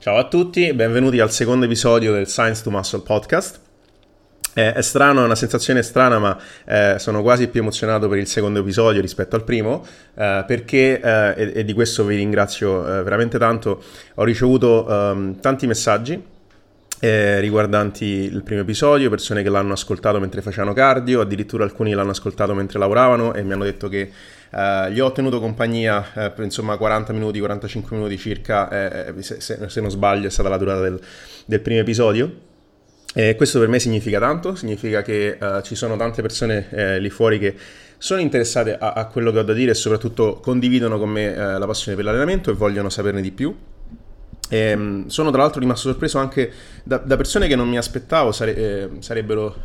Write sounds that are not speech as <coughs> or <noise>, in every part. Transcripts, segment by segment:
Ciao a tutti, benvenuti al secondo episodio del Science to Muscle podcast. Eh, è strano, è una sensazione strana, ma eh, sono quasi più emozionato per il secondo episodio rispetto al primo, eh, perché, eh, e, e, di questo vi ringrazio eh, veramente tanto, ho ricevuto um, tanti messaggi eh, riguardanti il primo episodio, persone che l'hanno ascoltato mentre facevano cardio, addirittura alcuni l'hanno ascoltato mentre lavoravano e mi hanno detto che Uh, gli ho tenuto compagnia uh, per insomma 40 minuti, 45 minuti circa, eh, eh, se, se, se, non sbaglio è stata la durata del, del primo episodio. E questo per me significa tanto, significa che uh, ci sono tante persone eh, lì fuori che sono interessate a, a, quello che ho da dire e soprattutto condividono con me eh, la passione per l'allenamento e vogliono saperne di più. E, ehm, sono tra l'altro rimasto sorpreso anche da, da persone che non mi aspettavo sare, eh, sarebbero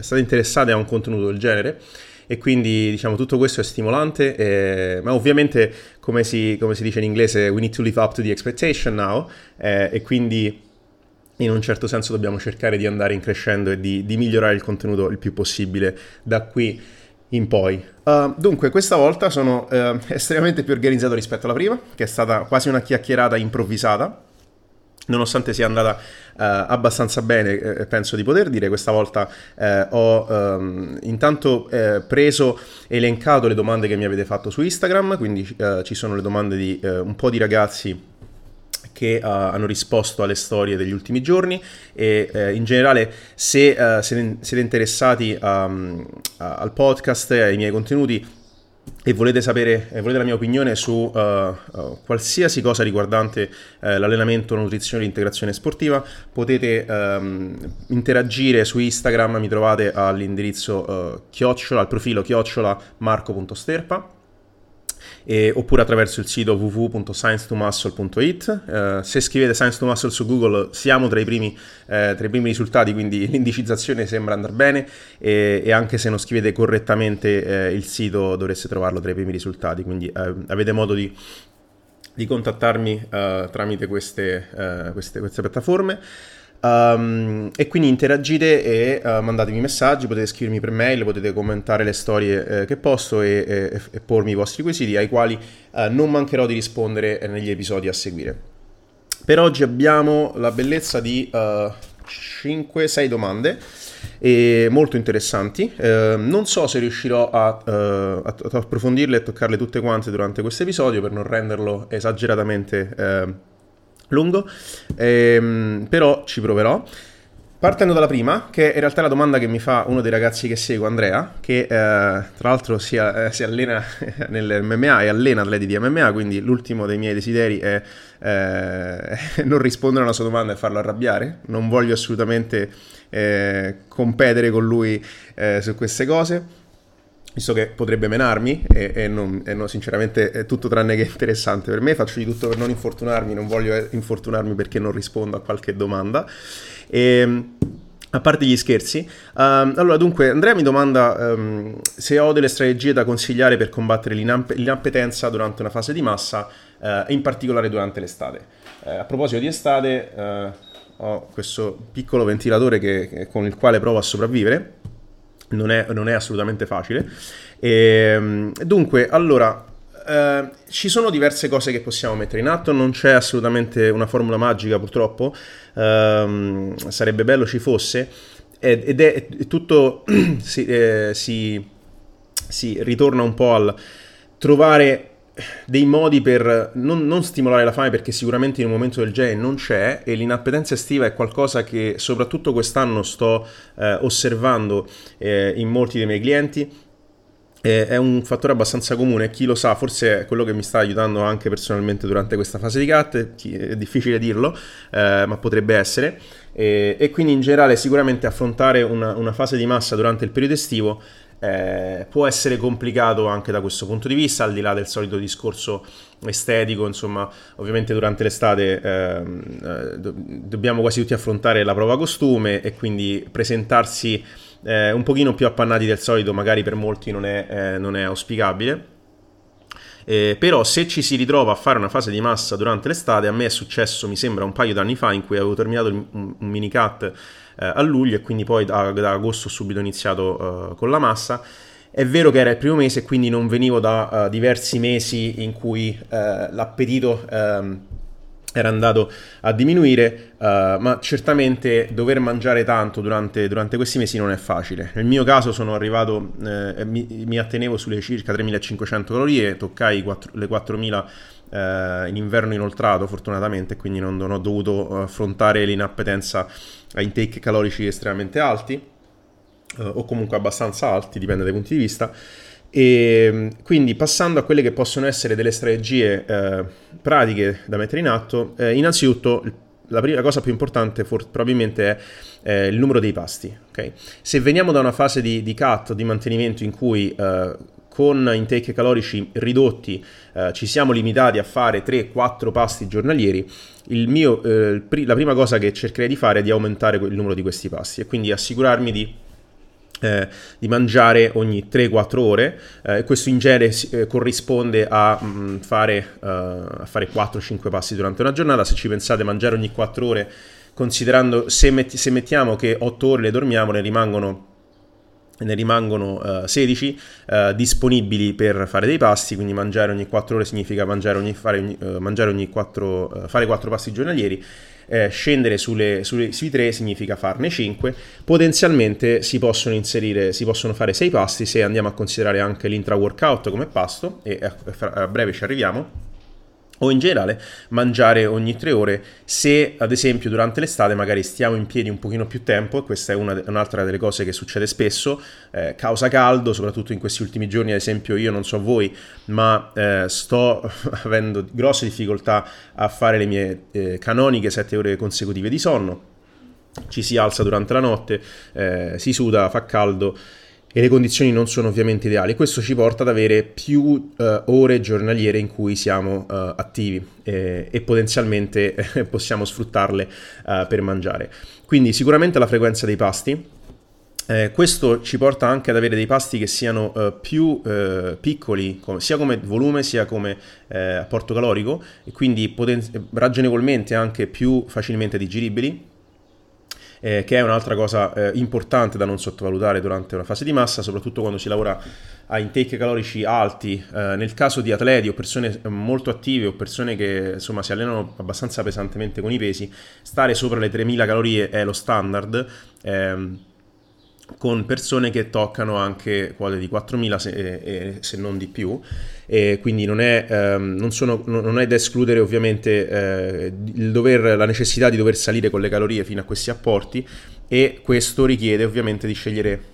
state interessate a un contenuto del genere e quindi diciamo tutto questo è stimolante, eh, ma ovviamente come si, come si, dice in inglese we need to live up to the expectation now eh, e quindi in un certo senso dobbiamo cercare di andare in crescendo e di, di migliorare il contenuto il più possibile da qui in poi. Uh, dunque, questa volta sono uh, estremamente più organizzato rispetto alla prima, che è stata quasi una chiacchierata improvvisata nonostante sia andata uh, abbastanza bene, eh, penso di poter dire, questa volta eh, ho um, intanto eh, preso e elencato le domande che mi avete fatto su Instagram, quindi uh, ci sono le domande di uh, un po' di ragazzi che uh, hanno risposto alle storie degli ultimi giorni e uh, in generale se uh, siete, interessati um, al podcast e ai miei contenuti e volete sapere, eh, volete la mia opinione su uh, uh, qualsiasi cosa riguardante uh, l'allenamento, la nutrizione e l'integrazione sportiva, potete um, interagire su Instagram, mi trovate all'indirizzo chiocciola, al profilo chiocciola marco.sterpa e, oppure attraverso il sito www.science2muscle.it. Uh, se scrivete Science to Muscle su Google siamo tra i primi, eh, tra i primi risultati, quindi <laughs> l'indicizzazione sembra andare bene e, e, anche se non scrivete correttamente eh, il sito dovreste trovarlo tra i primi risultati, quindi eh, avete modo di di contattarmi uh, tramite queste, uh, queste, queste piattaforme. Um, e quindi interagite e uh, mandatemi messaggi, potete scrivermi per mail, potete commentare le storie eh, che posto e, e, e, pormi i vostri quesiti ai quali uh, non mancherò di rispondere negli episodi a seguire. Per oggi abbiamo la bellezza di uh, eh, 5-6 domande molto interessanti. non so se riuscirò a, a, a, approfondirle e toccarle tutte quante durante questo episodio per non renderlo esageratamente lungo, ehm, però ci proverò. Partendo dalla prima, che in realtà è la domanda che mi fa uno dei ragazzi che seguo, Andrea, che eh, tra l'altro si, eh, si allena <laughs> nell'MMA e allena atleti di MMA, quindi l'ultimo dei miei desideri è eh, <laughs> non rispondere alla sua domanda e farlo arrabbiare. Non voglio assolutamente eh, competere con lui eh, su queste cose visto che potrebbe menarmi e, e, non, e non, sinceramente è tutto tranne che interessante per me, faccio di tutto per non infortunarmi, non voglio eh, infortunarmi perché non rispondo a qualche domanda. E, ehm, a parte gli scherzi, um, allora dunque Andrea mi domanda um, se ho delle strategie da consigliare per combattere l'inamp- l'inappetenza durante una fase di massa uh, e in particolare durante l'estate. Uh, a proposito di estate, uh, ho questo piccolo ventilatore che, con il quale provo a sopravvivere non è, non è assolutamente facile. E, ehm, dunque, allora, eh, ci sono diverse cose che possiamo mettere in atto, non c'è assolutamente una formula magica purtroppo, eh, sarebbe bello ci fosse, ed è, è tutto, <clears throat> si, eh, si, si ritorna un po' al trovare dei modi per non, non, stimolare la fame perché sicuramente in un momento del genere non c'è e l'inappetenza estiva è qualcosa che soprattutto quest'anno sto eh, osservando eh, in molti dei miei clienti. È un fattore abbastanza comune, chi lo sa, forse è quello che mi sta aiutando anche personalmente durante questa fase di cat, è difficile dirlo, eh, ma potrebbe essere, e, e, quindi in generale sicuramente affrontare una, una fase di massa durante il periodo estivo eh, può essere complicato anche da questo punto di vista, al di là del solito discorso estetico, insomma, ovviamente durante l'estate ehm, eh, do- dobbiamo quasi tutti affrontare la prova costume e quindi presentarsi eh, un pochino più appannati del solito, magari per molti non è, eh, non è auspicabile. Eh, però se ci si ritrova a fare una fase di massa durante l'estate, a me è successo, mi sembra, un paio d'anni fa in cui avevo terminato un, un mini cut eh, a luglio e quindi poi da, da agosto ho subito iniziato uh, con la massa. È vero che era il primo mese quindi non venivo da uh, diversi mesi in cui uh, l'appetito um, era andato a diminuire, uh, ma certamente dover mangiare tanto durante, durante, questi mesi non è facile. Nel mio caso sono arrivato, eh, mi, mi, attenevo sulle circa 3500 calorie, toccai 4, le 4000 eh, in inverno inoltrato fortunatamente, quindi non, non ho dovuto affrontare l'inappetenza a intake calorici estremamente alti, eh, o comunque abbastanza alti, dipende dai punti di vista. E quindi passando a quelle che possono essere delle strategie eh, pratiche da mettere in atto, eh, innanzitutto la prima cosa più importante for- probabilmente è eh, il numero dei pasti. Okay? Se veniamo da una fase di, di cut, di mantenimento in cui eh, con intake calorici ridotti eh, ci siamo limitati a fare 3-4 pasti giornalieri, mio, eh, la prima cosa che cercherei di fare è di aumentare il numero di questi pasti e quindi assicurarmi di eh, di mangiare ogni 3-4 ore eh, questo in genere eh, corrisponde a, mh, mm, fare, uh, a fare 4-5 passi durante una giornata. Se ci pensate, mangiare ogni 4 ore, considerando se, metti, se mettiamo che 8 ore le dormiamo, ne rimangono ne rimangono uh, 16 uh, disponibili per fare dei pasti, quindi mangiare ogni 4 ore significa mangiare ogni, fare ogni, uh, mangiare ogni 4, fare 4 pasti giornalieri eh, scendere sulle, sulle, sui 3 significa farne 5, potenzialmente si possono inserire, si possono fare 6 pasti se andiamo a considerare anche l'intra-workout come pasto, e a, a breve ci arriviamo o in generale mangiare ogni tre ore. Se ad esempio durante l'estate magari stiamo in piedi un pochino più tempo questa è una, un'altra delle cose che succede spesso eh, causa caldo soprattutto in questi ultimi giorni ad esempio io non so voi ma eh, sto <laughs> avendo grosse difficoltà a fare le mie eh, canoniche sette ore consecutive di sonno. Ci si alza durante la notte eh, si suda fa caldo e le condizioni non sono ovviamente ideali. Questo ci porta ad avere più uh, ore giornaliere in cui siamo uh, attivi eh, e potenzialmente eh, <laughs> possiamo sfruttarle uh, per mangiare. Quindi sicuramente la frequenza dei pasti. Eh, questo ci porta anche ad avere dei pasti che siano più piccoli, come, sia come volume sia come apporto calorico, e quindi poten- ragionevolmente anche più facilmente digeribili eh, che è un'altra cosa eh, importante da non sottovalutare durante una fase di massa, soprattutto quando si lavora a intake calorici alti. Eh, nel caso di atleti o persone eh, molto attive o persone che insomma si allenano abbastanza pesantemente con i pesi, stare sopra le 3000 calorie è lo standard. Ehm, con persone che toccano anche quote di 4.000 se, se non di più e quindi non è, ehm, non sono, non è da escludere ovviamente eh, dover, la necessità di dover salire con le calorie fino a questi apporti e questo richiede ovviamente di scegliere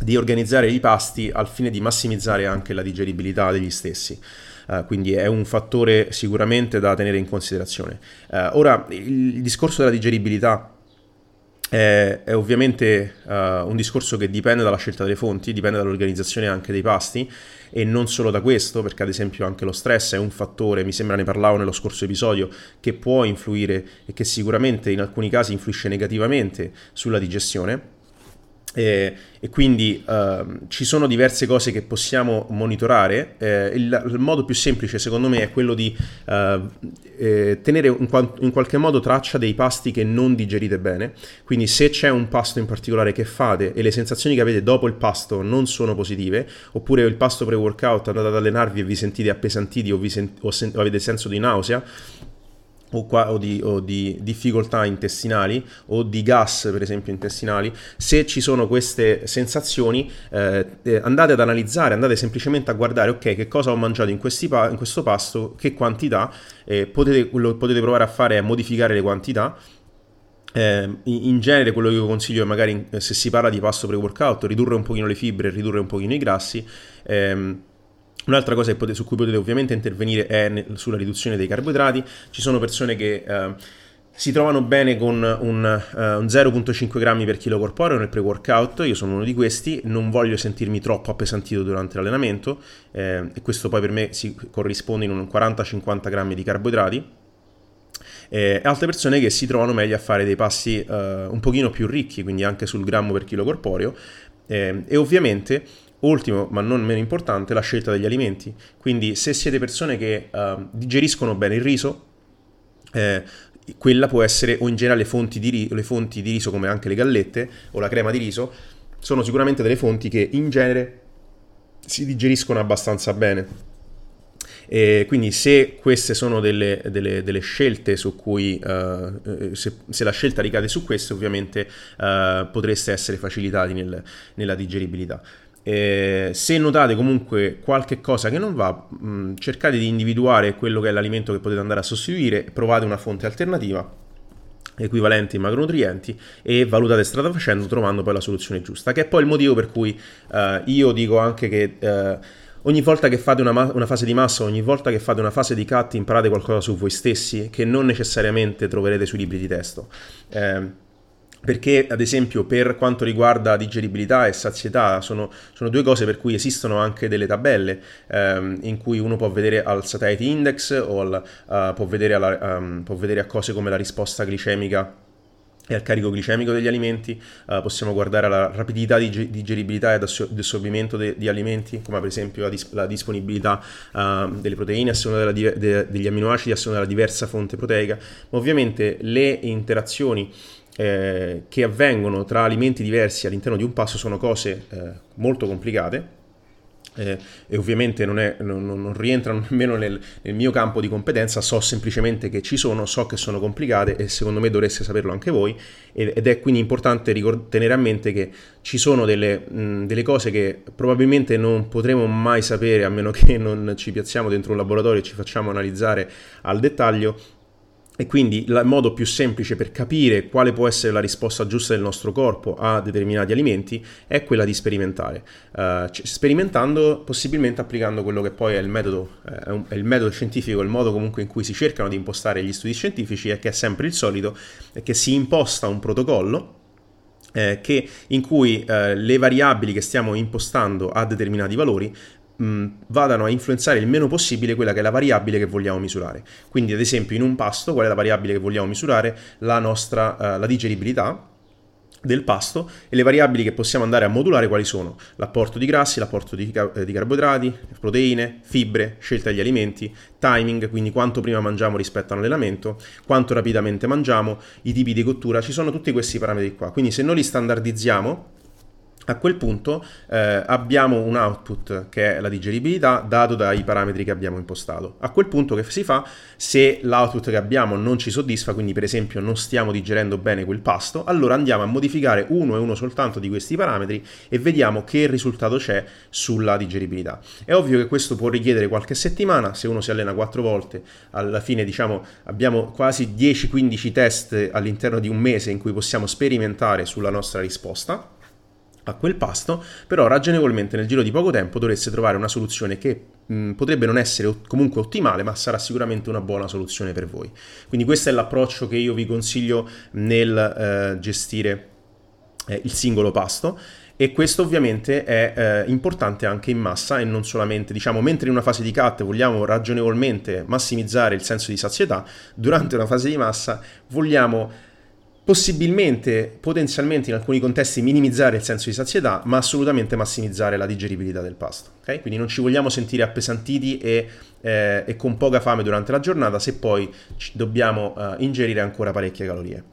di organizzare i pasti al fine di massimizzare anche la digeribilità degli stessi. Uh, quindi è un fattore sicuramente da tenere in considerazione. Uh, ora, il, il discorso della digeribilità è, è ovviamente uh, un discorso che dipende dalla scelta delle fonti, dipende dall'organizzazione anche dei pasti e non solo da questo, perché ad esempio anche lo stress è un fattore, mi sembra ne parlavo nello scorso episodio, che può influire e che sicuramente in alcuni casi influisce negativamente sulla digestione e, e quindi uh, ci sono diverse cose che possiamo monitorare. Eh, il, il, modo più semplice, secondo me, è quello di uh, eh, tenere in, in, qualche modo traccia dei pasti che non digerite bene. Quindi, se c'è un pasto in particolare che fate e le sensazioni che avete dopo il pasto non sono positive, oppure il pasto pre-workout andate ad allenarvi e vi sentite appesantiti o, vi sent- o, sen- o avete senso di nausea, o, qua, o, di, o, di, difficoltà intestinali o di gas per esempio intestinali, se ci sono queste sensazioni eh, eh, andate ad analizzare, andate semplicemente a guardare ok che cosa ho mangiato in, pa- in questo pasto, che quantità, eh, potete, lo potete provare a fare è modificare le quantità. Eh, in genere quello che io consiglio è magari se si parla di pasto pre-workout ridurre un pochino le fibre, ridurre un pochino i grassi. Ehm, Un'altra cosa potete, su cui potete ovviamente intervenire è ne, sulla riduzione dei carboidrati. Ci sono persone che eh, si trovano bene con un, uh, un 0,5 grammi per chilo corporeo nel pre-workout, io sono uno di questi, non voglio sentirmi troppo appesantito durante l'allenamento eh, e questo poi per me si corrisponde in un 40-50 grammi di carboidrati. E altre persone che si trovano meglio a fare dei passi uh, un pochino più ricchi, quindi anche sul grammo per chilo corporeo eh, e ovviamente Ultimo, ma non meno importante, la scelta degli alimenti. Quindi se siete persone che uh, digeriscono bene il riso, eh, quella può essere, o in generale le fonti, di, le fonti di riso come anche le gallette o la crema di riso, sono sicuramente delle fonti che in genere si digeriscono abbastanza bene. E quindi se queste sono delle, delle, delle scelte su cui, uh, se, se, la scelta ricade su queste, ovviamente uh, potreste essere facilitati nel, nella digeribilità. Eh, se notate comunque qualche cosa che non va, mh, cercate di individuare quello che è l'alimento che potete andare a sostituire, provate una fonte alternativa equivalenti macronutrienti e valutate strada facendo trovando poi la soluzione giusta che è poi il motivo per cui uh, io dico anche che uh, ogni volta che fate una, ma- una, fase di massa ogni volta che fate una fase di cut imparate qualcosa su voi stessi che non necessariamente troverete sui libri di testo. Eh, perché ad esempio per quanto riguarda digeribilità e sazietà sono, sono due cose per cui esistono anche delle tabelle ehm, in cui uno può vedere al satiety index o al, uh, può, vedere alla, um, può vedere a cose come la risposta glicemica e al carico glicemico degli alimenti, uh, possiamo guardare la rapidità di digeribilità e di assorbimento de- di alimenti, come per esempio la, dis- la disponibilità uh, delle proteine a seconda di- de- degli amminoacidi a seconda della diversa fonte proteica, ma ovviamente le interazioni eh, che avvengono tra alimenti diversi all'interno di un pasto sono cose eh, molto complicate eh, e ovviamente non, è, non, non, rientrano <laughs> nemmeno nel, nel, mio campo di competenza, so semplicemente che ci sono, so che sono complicate e secondo me dovreste saperlo anche voi ed è quindi importante ricord- tenere a mente che ci sono delle, mh, delle, cose che probabilmente non potremo mai sapere a meno che non ci piazziamo dentro un laboratorio e ci facciamo analizzare al dettaglio e quindi il modo più semplice per capire quale può essere la risposta giusta del nostro corpo a determinati alimenti è quella di sperimentare. Uh, sperimentando, possibilmente applicando quello che poi è il metodo, eh, un, è il metodo scientifico, il modo comunque in cui si cercano di impostare gli studi scientifici è che è sempre il solito, è che si imposta un protocollo eh, che, in cui eh, le variabili che stiamo impostando a determinati valori mh, vadano a influenzare il meno possibile quella che è la variabile che vogliamo misurare. Quindi, ad esempio, in un pasto, qual è la variabile che vogliamo misurare? La nostra uh, la digeribilità del pasto e le variabili che possiamo andare a modulare quali sono l'apporto di grassi, l'apporto di, di, carboidrati, proteine, fibre, scelta degli alimenti, timing, quindi quanto prima mangiamo rispetto all'allenamento, quanto rapidamente mangiamo, i tipi di cottura, ci sono tutti questi parametri qua. Quindi se noi li standardizziamo a quel punto eh, abbiamo un output che è la digeribilità dato dai parametri che abbiamo impostato. A quel punto che si fa? Se l'output che abbiamo non ci soddisfa, quindi per esempio non stiamo digerendo bene quel pasto, allora andiamo a modificare uno e uno soltanto di questi parametri e vediamo che risultato c'è sulla digeribilità. È ovvio che questo può richiedere qualche settimana, se uno si allena quattro volte, alla fine diciamo abbiamo quasi 10-15 test all'interno di un mese in cui possiamo sperimentare sulla nostra risposta a quel pasto, però ragionevolmente nel giro di poco tempo dovreste trovare una soluzione che mh, potrebbe non essere comunque ottimale, ma sarà sicuramente una buona soluzione per voi. Quindi questo è l'approccio che io vi consiglio nel eh, gestire eh, il singolo pasto e questo ovviamente è eh, importante anche in massa e non solamente, diciamo, mentre in una fase di cut vogliamo ragionevolmente massimizzare il senso di sazietà, durante una fase di massa vogliamo possibilmente, potenzialmente in alcuni contesti minimizzare il senso di sazietà, ma assolutamente massimizzare la digeribilità del pasto. Okay? Quindi non ci vogliamo sentire appesantiti e, eh, e, con poca fame durante la giornata se poi dobbiamo uh, ingerire ancora parecchie calorie.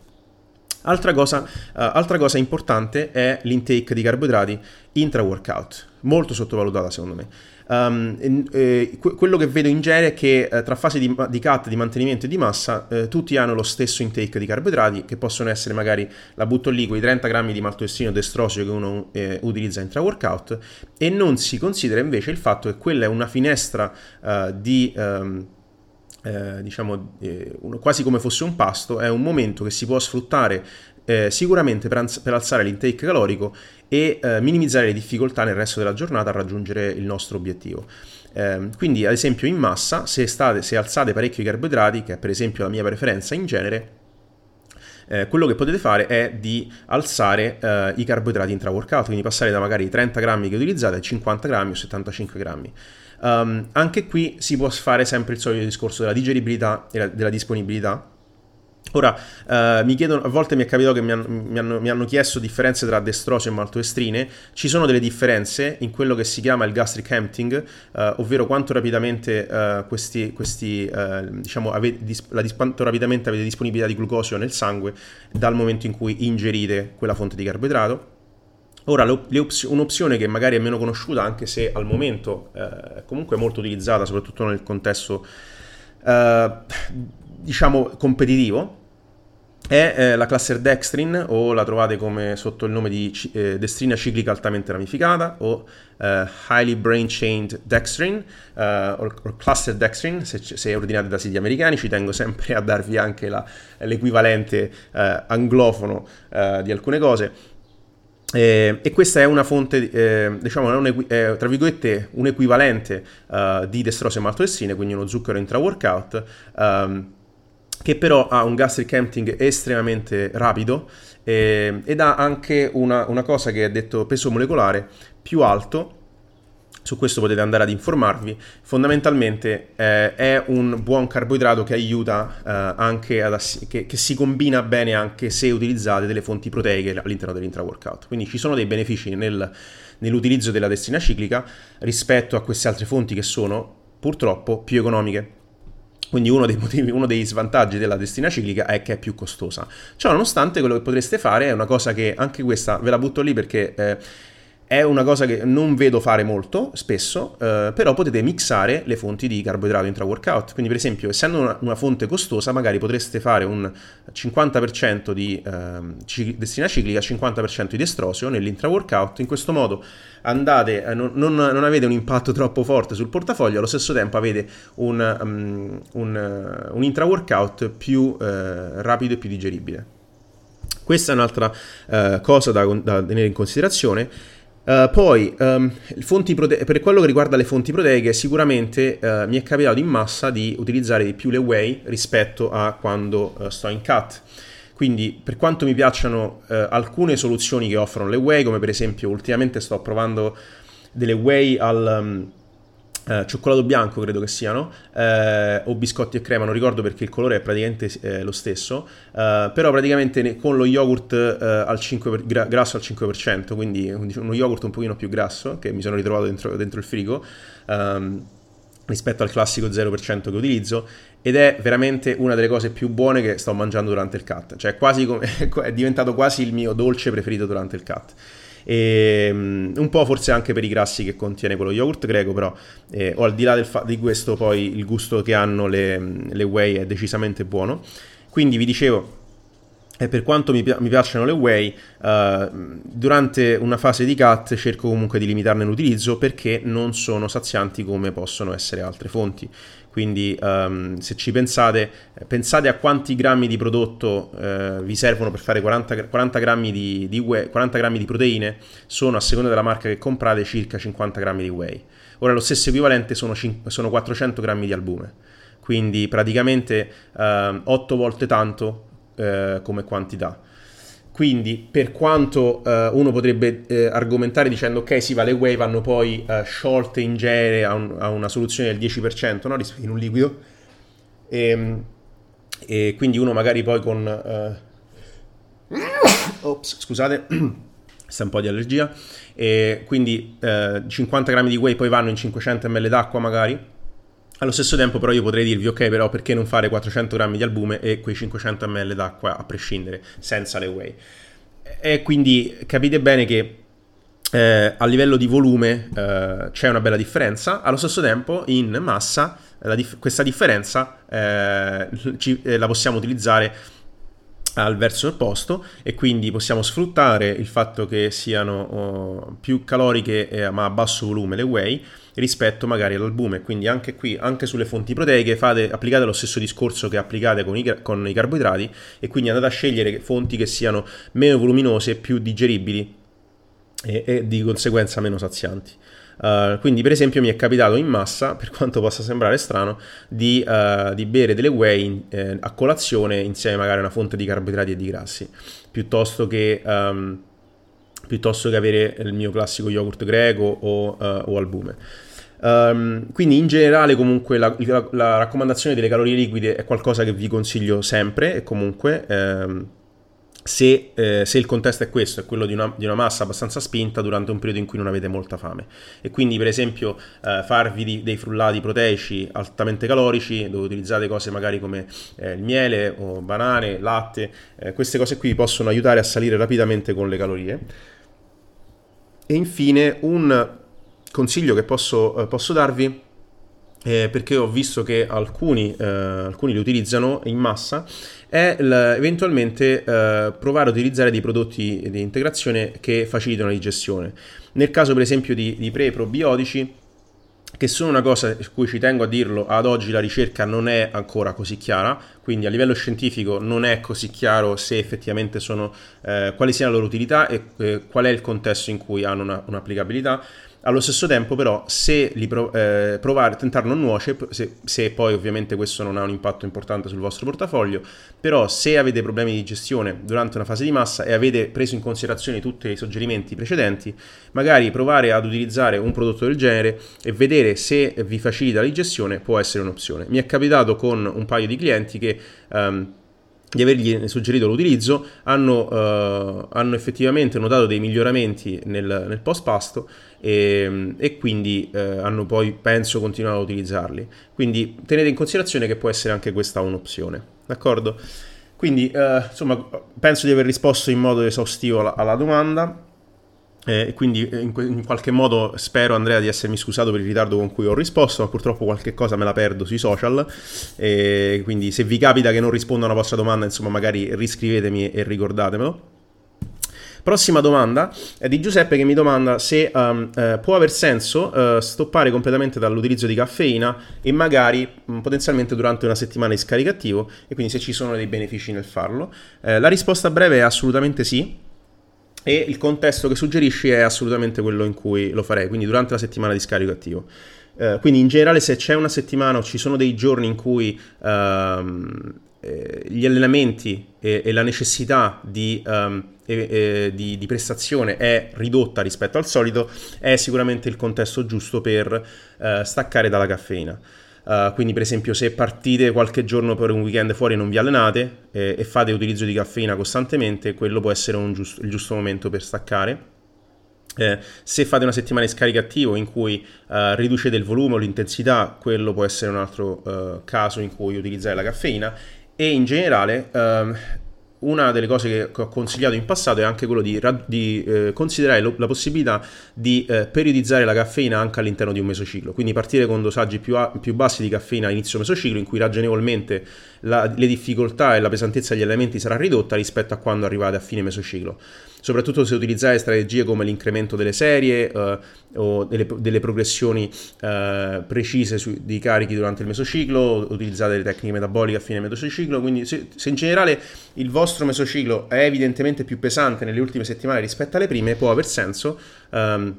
Altra cosa, uh, altra cosa importante è l'intake di carboidrati intra-workout, molto sottovalutata secondo me. Um, eh, quello che vedo in genere è che eh, tra fasi di, di, cut, di mantenimento e di massa, eh, tutti hanno lo stesso intake di carboidrati, che possono essere magari, la butto lì, quei 30 grammi di maltodestrino destrosio che uno eh, utilizza intra-workout, e non si considera invece il fatto che quella è una finestra uh, di... Um, eh, diciamo eh, quasi come fosse un pasto, è un momento che si può sfruttare eh, sicuramente per, per, alzare l'intake calorico e eh, minimizzare le difficoltà nel resto della giornata a raggiungere il nostro obiettivo. Eh, quindi, ad esempio, in massa, se, state, se alzate parecchio i carboidrati, che è per esempio la mia preferenza in genere, eh, quello che potete fare è di alzare eh, i carboidrati intra-workout, quindi passare da magari 30 grammi che utilizzate a 50 grammi o 75 grammi. Um, anche qui si può fare sempre il solito discorso della digeribilità e della disponibilità. Ora, mi chiedono, a volte mi è capitato che mi hanno, mi, hanno, mi hanno, chiesto differenze tra destrosio e maltoestrine. Ci sono delle differenze in quello che si chiama il gastric emptying, uh, ovvero quanto rapidamente, uh, questi, questi diciamo, avete, la, quanto rapidamente avete disponibilità di glucosio nel sangue dal momento in cui ingerite quella fonte di carboidrato Ora, ops- un'opzione che magari è meno conosciuta, anche se al momento eh, comunque molto utilizzata, soprattutto nel contesto, eh, diciamo, competitivo, è eh, la cluster dextrin o la trovate come sotto il nome di eh, destrina ciclica altamente ramificata o eh, highly brain chained dextrin eh, o, cluster dextrin se, se, ordinate da siti americani ci tengo sempre a darvi anche la, l'equivalente eh, anglofono eh, di alcune cose. Eh, e questa è una fonte, eh, diciamo, un, eh, tra virgolette, un equivalente di destrose maltodestrine, quindi uno zucchero intra-workout, um, che però ha un gastric emptying estremamente rapido eh, ed ha anche una, una cosa che è detto peso molecolare più alto su questo potete andare ad informarvi. Fondamentalmente eh, è un buon carboidrato che aiuta eh, anche ad ass- che, che, si combina bene anche se utilizzate delle fonti proteiche all'interno dell'intra-workout. Quindi ci sono dei benefici nel, nell'utilizzo della destina ciclica rispetto a queste altre fonti che sono purtroppo più economiche. Quindi uno dei, motivi, uno dei svantaggi della destina ciclica è che è più costosa. Ciò nonostante quello che potreste fare è una cosa che anche questa ve la butto lì perché eh, è una cosa che non vedo fare molto spesso, eh, però potete mixare le fonti di carboidrato intra-workout. Quindi, per esempio, essendo una, una, fonte costosa, magari potreste fare un 50% di eh, destina ciclica, 50% di destrosio nell'intra-workout. In questo modo andate, eh, non, non, non, avete un impatto troppo forte sul portafoglio, allo stesso tempo avete un, um, un, uh, un intra-workout più uh, rapido e più digeribile. Questa è un'altra uh, cosa da, da tenere in considerazione. Uh, poi, um, prote- per quello che riguarda le fonti proteiche, sicuramente uh, mi è capitato in massa di utilizzare di più le whey rispetto a quando uh, sto in cut. Quindi, per quanto mi piacciono alcune soluzioni che offrono le whey, come per esempio ultimamente sto provando delle whey al... Um, eh, cioccolato bianco credo che siano, eh, o biscotti e crema, non ricordo perché il colore è praticamente eh, lo stesso, eh, però praticamente con lo yogurt eh, al 5 gra- grasso al 5%, quindi uno yogurt un pochino più grasso che mi sono ritrovato dentro, dentro il frigo. Um, rispetto al classico 0% che utilizzo ed è veramente una delle cose più buone che sto mangiando durante il cut, cioè come, <laughs> è diventato quasi il mio dolce preferito durante il cut e um, un po' forse anche per i grassi che contiene quello yogurt greco, però eh, o al di là fa- di questo poi il gusto che hanno le, le whey è decisamente buono. Quindi vi dicevo, e per quanto mi, pi- mi piacciono le whey, uh, durante una fase di cut cerco comunque di limitarne l'utilizzo perché non sono sazianti come possono essere altre fonti. Quindi um, se ci pensate, pensate a quanti grammi di prodotto uh, vi servono per fare 40, 40, grammi di, di whey, 40 grammi di proteine, sono a seconda della marca che comprate circa 50 grammi di whey. Ora lo stesso equivalente sono, sono 400 grammi di albume, quindi praticamente uh, 8 volte tanto uh, come quantità. Quindi, per quanto uh, uno potrebbe uh, argomentare dicendo ok, sì, va, le whey vanno poi uh, sciolte in genere a, un, a, una soluzione del 10% no? in un liquido, e, ehm, e, quindi uno magari poi con... <coughs> Ops, scusate, <coughs> sta un po' di allergia. E quindi 50 grammi di whey poi vanno in 500 ml d'acqua magari allo stesso tempo però io potrei dirvi ok però perché non fare 400 grammi di albume e quei 500 ml d'acqua a prescindere senza le whey. E quindi capite bene che eh, a livello di volume eh, c'è una bella differenza, allo stesso tempo in massa dif- questa differenza eh, ci, eh, la possiamo utilizzare al verso opposto e quindi possiamo sfruttare il fatto che siano oh, più caloriche ma a basso volume le whey rispetto magari all'albume. Quindi anche qui, anche sulle fonti proteiche, fate, applicate lo stesso discorso che applicate con i, con i carboidrati e quindi andate a scegliere fonti che siano meno voluminose, più digeribili e, e di conseguenza meno sazianti. Uh, quindi, per esempio, mi è capitato in massa, per quanto possa sembrare strano, di, uh, di bere delle whey in, eh, a colazione insieme magari a una fonte di carboidrati e di grassi, piuttosto che um, piuttosto che avere il mio classico yogurt greco o, uh, o albume. Um, quindi in generale comunque la, la, la, raccomandazione delle calorie liquide è qualcosa che vi consiglio sempre e comunque um, se, eh, se, il contesto è questo, è quello di una, di una, massa abbastanza spinta durante un periodo in cui non avete molta fame. E quindi, per esempio, eh, farvi di, dei frullati proteici altamente calorici, dove utilizzate cose magari come eh, il miele o banane, latte, eh, queste cose qui possono aiutare a salire rapidamente con le calorie. E infine un consiglio che posso, posso darvi eh, perché ho visto che alcuni, eh, alcuni, li utilizzano in massa, è eventualmente eh, provare a utilizzare dei prodotti di integrazione che facilitano la digestione. Nel caso per esempio di, di pre probiotici, che sono una cosa su cui ci tengo a dirlo, ad oggi la ricerca non è ancora così chiara, quindi a livello scientifico non è così chiaro se effettivamente sono, eh, quali sia la loro utilità e eh, qual è il contesto in cui hanno una, un'applicabilità. Allo stesso tempo, però, se prov- eh, provare, tentare non nuoce, se, se, poi ovviamente questo non ha un impatto importante sul vostro portafoglio, però se avete problemi di gestione durante una fase di massa e avete preso in considerazione tutti i suggerimenti precedenti, magari provare ad utilizzare un prodotto del genere e vedere se vi facilita la digestione può essere un'opzione. Mi è capitato con un paio di clienti che... Um, di avergli suggerito l'utilizzo, hanno, uh, hanno, effettivamente notato dei miglioramenti nel, nel post pasto e, e quindi uh, hanno poi, penso, continuato a utilizzarli. Quindi tenete in considerazione che può essere anche questa un'opzione, d'accordo? Quindi, uh, insomma, penso di aver risposto in modo esaustivo alla, alla domanda. Eh, quindi in, in, qualche modo spero Andrea di essermi scusato per il ritardo con cui ho risposto, ma purtroppo qualche cosa me la perdo sui social. Eh, quindi se vi capita che non rispondo alla vostra domanda, insomma, magari riscrivetemi e ricordatemelo. Prossima domanda è di Giuseppe che mi domanda se um, eh, può aver senso uh, stoppare completamente dall'utilizzo di caffeina e magari um, potenzialmente durante una settimana di scarico attivo e quindi se ci sono dei benefici nel farlo. Eh, la risposta breve è assolutamente sì e il contesto che suggerisci è assolutamente quello in cui lo farei, quindi durante la settimana di scarico attivo. Uh, quindi in generale se c'è una settimana o ci sono dei giorni in cui uh, gli allenamenti e, e, la necessità di, um, e, di, di, prestazione è ridotta rispetto al solito, è sicuramente il contesto giusto per uh, staccare dalla caffeina. Uh, quindi, per esempio, se partite qualche giorno per un weekend fuori e non vi allenate eh, e fate utilizzo di caffeina costantemente, quello può essere giusto, il giusto momento per staccare. Eh, se fate una settimana di scarico attivo in cui uh, riducete il volume o l'intensità, quello può essere un altro uh, caso in cui utilizzare la caffeina. E in generale, um, una delle cose che ho consigliato in passato è anche quello di, di eh, considerare lo, la possibilità di eh, periodizzare la caffeina anche all'interno di un mesociclo, quindi partire con dosaggi più, a, più bassi di caffeina a inizio mesociclo in cui ragionevolmente la, le difficoltà e la pesantezza degli elementi sarà ridotta rispetto a quando arrivate a fine mesociclo soprattutto se utilizzate strategie come l'incremento delle serie eh, o delle, delle progressioni eh, precise su, di carichi durante il mesociclo, utilizzate le tecniche metaboliche a fine mesociclo, quindi se, se, in generale il vostro mesociclo è evidentemente più pesante nelle ultime settimane rispetto alle prime, può aver senso. Um,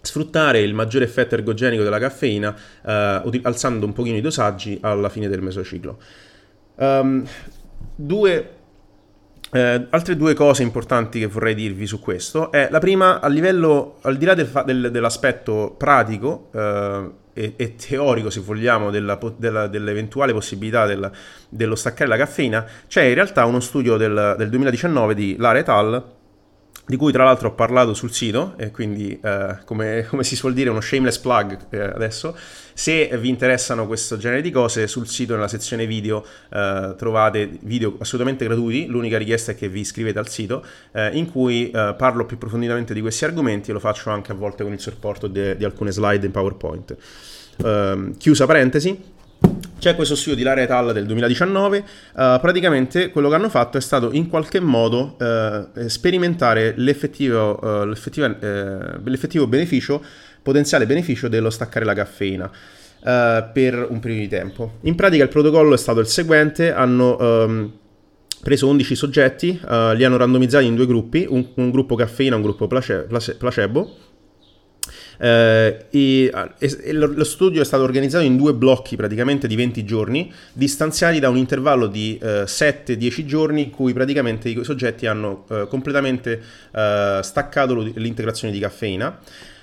sfruttare il maggiore effetto ergogenico della caffeina uh, alzando un pochino i dosaggi alla fine del mesociclo. Um, due eh, altre due cose importanti che vorrei dirvi su questo è la prima, a livello, al di là del, del, dell'aspetto pratico eh, e, e, teorico, se vogliamo, della, della, dell'eventuale possibilità del, dello staccare la caffeina, c'è in realtà uno studio del, del 2019 di Lara et al di cui tra l'altro ho parlato sul sito, e quindi eh, come, <laughs> come, si suol dire uno shameless plug eh, adesso, se vi interessano questo genere di cose sul sito nella sezione video eh, trovate video assolutamente gratuiti, l'unica richiesta è che vi iscrivete al sito eh, in cui eh, parlo più approfonditamente di questi argomenti e lo faccio anche a volte con il supporto di alcune slide in PowerPoint. Ehm, chiusa parentesi, c'è questo studio di Lara et al del 2019, uh, eh, praticamente quello che hanno fatto è stato in qualche modo uh, sperimentare l'effettivo, uh, l'effettivo, beneficio, potenziale beneficio dello staccare la caffeina per un periodo di tempo. In pratica il protocollo è stato il seguente, hanno um, preso 11 soggetti, li hanno randomizzati in due gruppi, un, un gruppo caffeina e un gruppo placebo eh, e, e, lo studio è stato organizzato in due blocchi praticamente di 20 giorni, distanziati da un intervallo di eh, 7-10 giorni in cui praticamente i soggetti hanno eh, completamente eh, staccato l'integrazione di caffeina.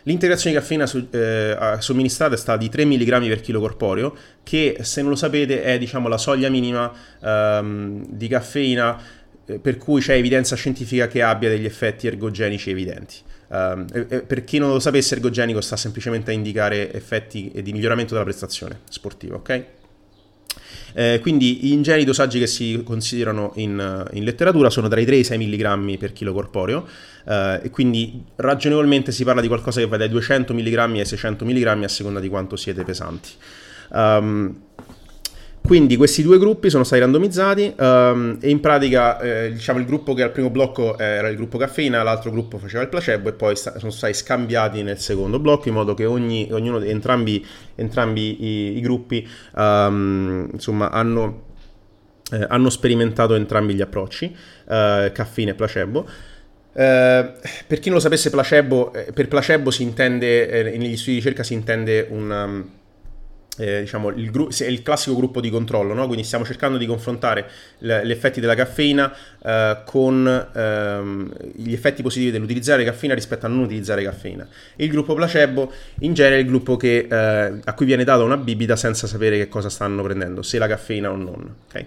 L'integrazione di caffeina su, eh, somministrata è stata di 3 mg per chilo corporeo, che se non lo sapete è diciamo, la soglia minima ehm, di caffeina eh, per cui c'è evidenza scientifica che abbia degli effetti ergogenici evidenti. Um, per chi non lo sapesse, ergogenico sta semplicemente a indicare effetti di miglioramento della prestazione sportiva, ok? Eh, quindi i dosaggi che si considerano in, in letteratura sono tra i 3 e i 6 mg per chilo corporeo eh, e quindi ragionevolmente si parla di qualcosa che va dai 200 mg ai 600 mg a seconda di quanto siete pesanti. Um, quindi questi due gruppi sono stati randomizzati um, e in pratica eh, diciamo il gruppo che al primo blocco era il gruppo caffeina, l'altro gruppo faceva il placebo e poi sta- sono stati scambiati nel secondo blocco in modo che ogni, ognuno, entrambi, entrambi i, i gruppi um, insomma, hanno, eh, hanno, sperimentato entrambi gli approcci, eh, caffeina e placebo. Uh, per chi non lo sapesse, placebo, eh, per placebo si intende, eh, negli studi di ricerca si intende un, um, eh, diciamo, il, gru- il, classico gruppo di controllo, no? quindi stiamo cercando di confrontare l- gli effetti della caffeina eh, con ehm, gli effetti positivi dell'utilizzare caffeina rispetto a non utilizzare caffeina. Il gruppo placebo in genere è il gruppo che, eh, a cui viene data una bibita senza sapere che cosa stanno prendendo, se la caffeina o non. Okay?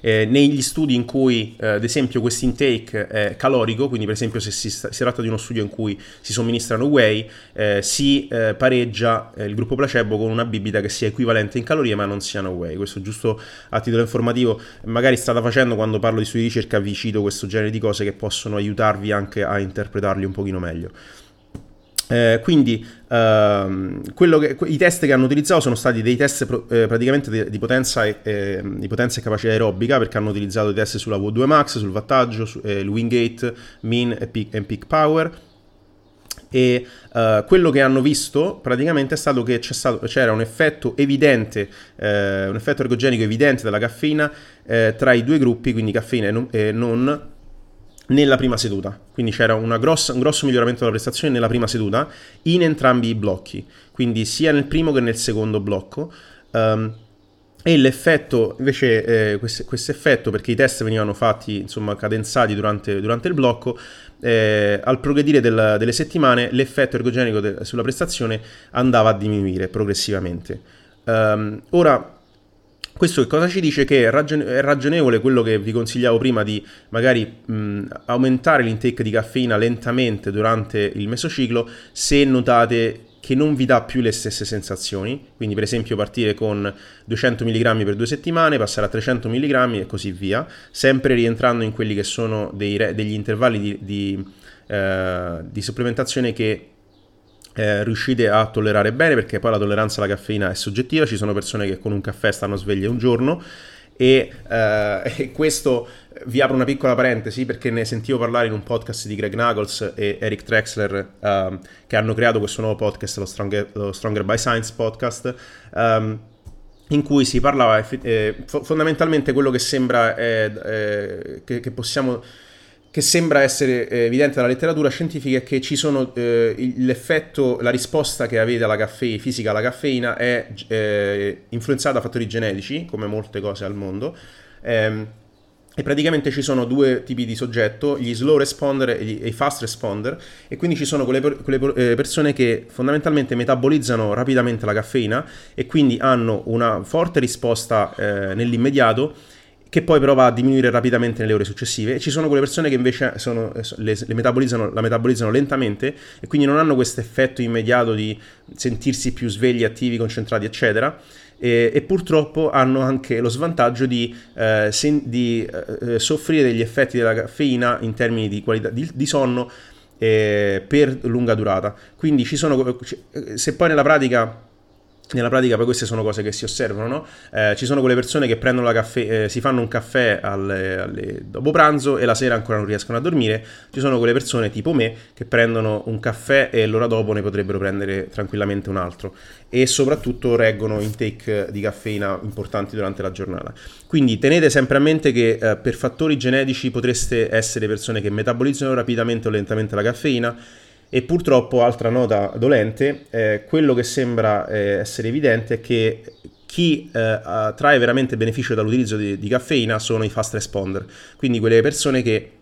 Eh, negli studi in cui, eh, ad esempio, questo intake è calorico, quindi per esempio se si, sta, si tratta di uno studio in cui si somministrano whey, eh, si eh, pareggia eh, il gruppo placebo con una bibita che sia equivalente in calorie ma non siano whey. Questo giusto a titolo informativo, magari state facendo quando parlo di studi di ricerca, vi cito questo genere di cose che possono aiutarvi anche a interpretarli un pochino meglio. Eh, quindi ehm, che, i test che hanno utilizzato sono stati dei test pro, eh, praticamente di, di, potenza e, eh, di, potenza e, capacità aerobica perché hanno utilizzato i test sulla V2 Max, sul wattaggio, su, eh, il Wingate, Mean e Peak, e peak Power. E uh, quello che hanno visto praticamente è stato che stato, c'era un effetto evidente, eh, un effetto ergogenico evidente della caffeina eh, tra i due gruppi, quindi caffeina e non, e non nella prima seduta, quindi c'era grossa, un grosso miglioramento della prestazione nella prima seduta in entrambi i blocchi, quindi sia nel primo che nel secondo blocco. Um, e l'effetto, invece, eh, questo effetto, perché i test venivano fatti, insomma, cadenzati durante, durante il blocco, eh, al progredire del, delle settimane, l'effetto ergogenico de- sulla prestazione andava a diminuire progressivamente. Um, ora, questo che cosa ci dice? Che è, ragion- è, ragionevole quello che vi consigliavo prima di magari mh, aumentare l'intake di caffeina lentamente durante il mesociclo se notate che non vi dà più le stesse sensazioni, quindi per esempio partire con 200 mg per due settimane, passare a 300 mg e così via, sempre rientrando in quelli che sono re- degli intervalli di, di, eh, di supplementazione che eh, riuscite a tollerare bene perché poi la tolleranza alla caffeina è soggettiva, ci sono persone che con un caffè stanno sveglie un giorno e, eh, <laughs> e, questo vi apro una piccola parentesi perché ne sentivo parlare in un podcast di Greg Knuckles e Eric Trexler eh, che hanno creato questo nuovo podcast, lo Stronger, lo Stronger by Science podcast. Um, in cui si parlava eh, fondamentalmente quello che sembra che, che possiamo che sembra essere eh, evidente dalla letteratura scientifica è che ci sono eh, l'effetto, la risposta che avete alla caffeina, fisica alla caffeina è eh, influenzata da fattori genetici, come molte cose al mondo. Ehm, e praticamente ci sono due tipi di soggetto, gli slow responder e, i fast responder, e quindi ci sono quelle, quelle eh, persone che fondamentalmente metabolizzano rapidamente la caffeina e quindi hanno una forte risposta eh, nell'immediato che poi però va a diminuire rapidamente nelle ore successive e ci sono quelle persone che invece sono, eh, le, le metabolizzano, la metabolizzano lentamente e quindi non hanno questo effetto immediato di sentirsi più svegli, attivi, concentrati, eccetera. E, e purtroppo hanno anche lo svantaggio di, eh, sen, di eh, soffrire degli effetti della caffeina in termini di qualità di, di sonno eh, per lunga durata. Quindi ci sono, se poi nella pratica nella pratica poi queste sono cose che si osservano, no? eh, ci sono quelle persone che prendono la caffè, eh, si fanno un caffè alle, alle, dopo pranzo e la sera ancora non riescono a dormire, ci sono quelle persone tipo me che prendono un caffè e l'ora dopo ne potrebbero prendere tranquillamente un altro e soprattutto reggono intake di caffeina importanti durante la giornata. Quindi tenete sempre a mente che eh, per fattori genetici potreste essere persone che metabolizzano rapidamente o lentamente la caffeina e purtroppo, altra nota dolente, eh, quello che sembra eh, essere evidente è che chi eh, trae veramente beneficio dall'utilizzo di, di, caffeina sono i fast responder, quindi quelle persone che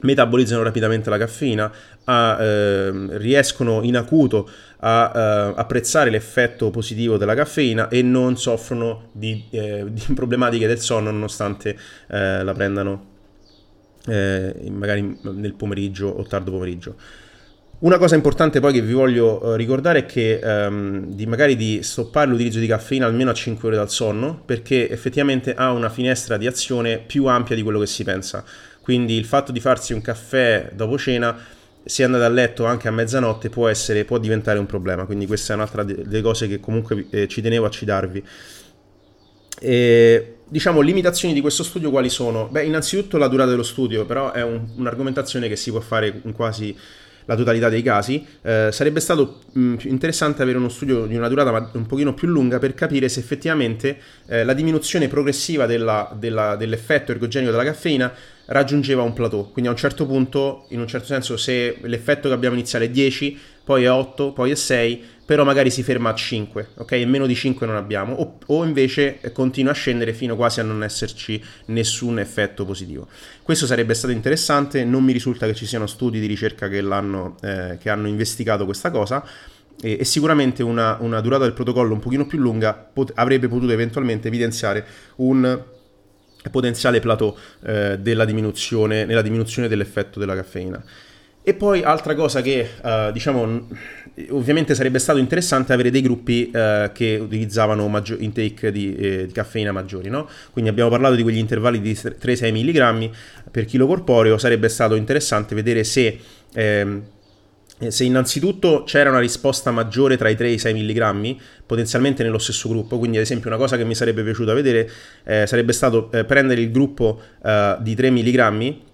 metabolizzano rapidamente la caffeina, a, ehm, riescono in acuto a eh, apprezzare l'effetto positivo della caffeina e non soffrono di, eh, <laughs> di problematiche del sonno nonostante eh, la prendano magari nel pomeriggio o tardo pomeriggio. Una cosa importante poi che vi voglio ricordare è che um, di magari di stoppare l'utilizzo di caffeina almeno a 5 ore dal sonno, perché effettivamente ha una finestra di azione più ampia di quello che si pensa. Quindi il fatto di farsi un caffè dopo cena se andate a letto anche a mezzanotte può, essere, può diventare un problema, quindi questa è un'altra delle cose che comunque eh, ci tenevo a citarvi. E, diciamo, limitazioni di questo studio quali sono? Beh, innanzitutto la durata dello studio, però è un, un'argomentazione che si può fare in quasi la totalità dei casi. Eh, sarebbe stato mh, interessante avere uno studio di una durata un pochino più lunga per capire se effettivamente eh, la diminuzione progressiva della, della, dell'effetto ergogenico della caffeina raggiungeva un plateau. Quindi a un certo punto, in un certo senso, se l'effetto che abbiamo iniziale è 10, poi è 8, poi è 6, però magari si ferma a 5, ok? E meno di 5 non abbiamo, o, o, invece continua a scendere fino quasi a non esserci nessun effetto positivo. Questo sarebbe stato interessante, non mi risulta che ci siano studi di ricerca che, eh, che hanno investigato questa cosa, e, e sicuramente una, una, durata del protocollo un pochino più lunga pot- avrebbe potuto eventualmente evidenziare un potenziale plateau eh, della diminuzione, nella diminuzione dell'effetto della caffeina. E poi altra cosa che uh, diciamo ovviamente sarebbe stato interessante avere dei gruppi uh, che utilizzavano maggior- intake di, eh, di, caffeina maggiori, no? Quindi abbiamo parlato di quegli intervalli di 3-6 mg per chilo corporeo, sarebbe stato interessante vedere se ehm, eh, se innanzitutto c'era una risposta maggiore tra i 3 e i 6 mg, potenzialmente nello stesso gruppo, quindi ad esempio una cosa che mi sarebbe piaciuta vedere eh, sarebbe stato eh, prendere il gruppo eh, di 3 mg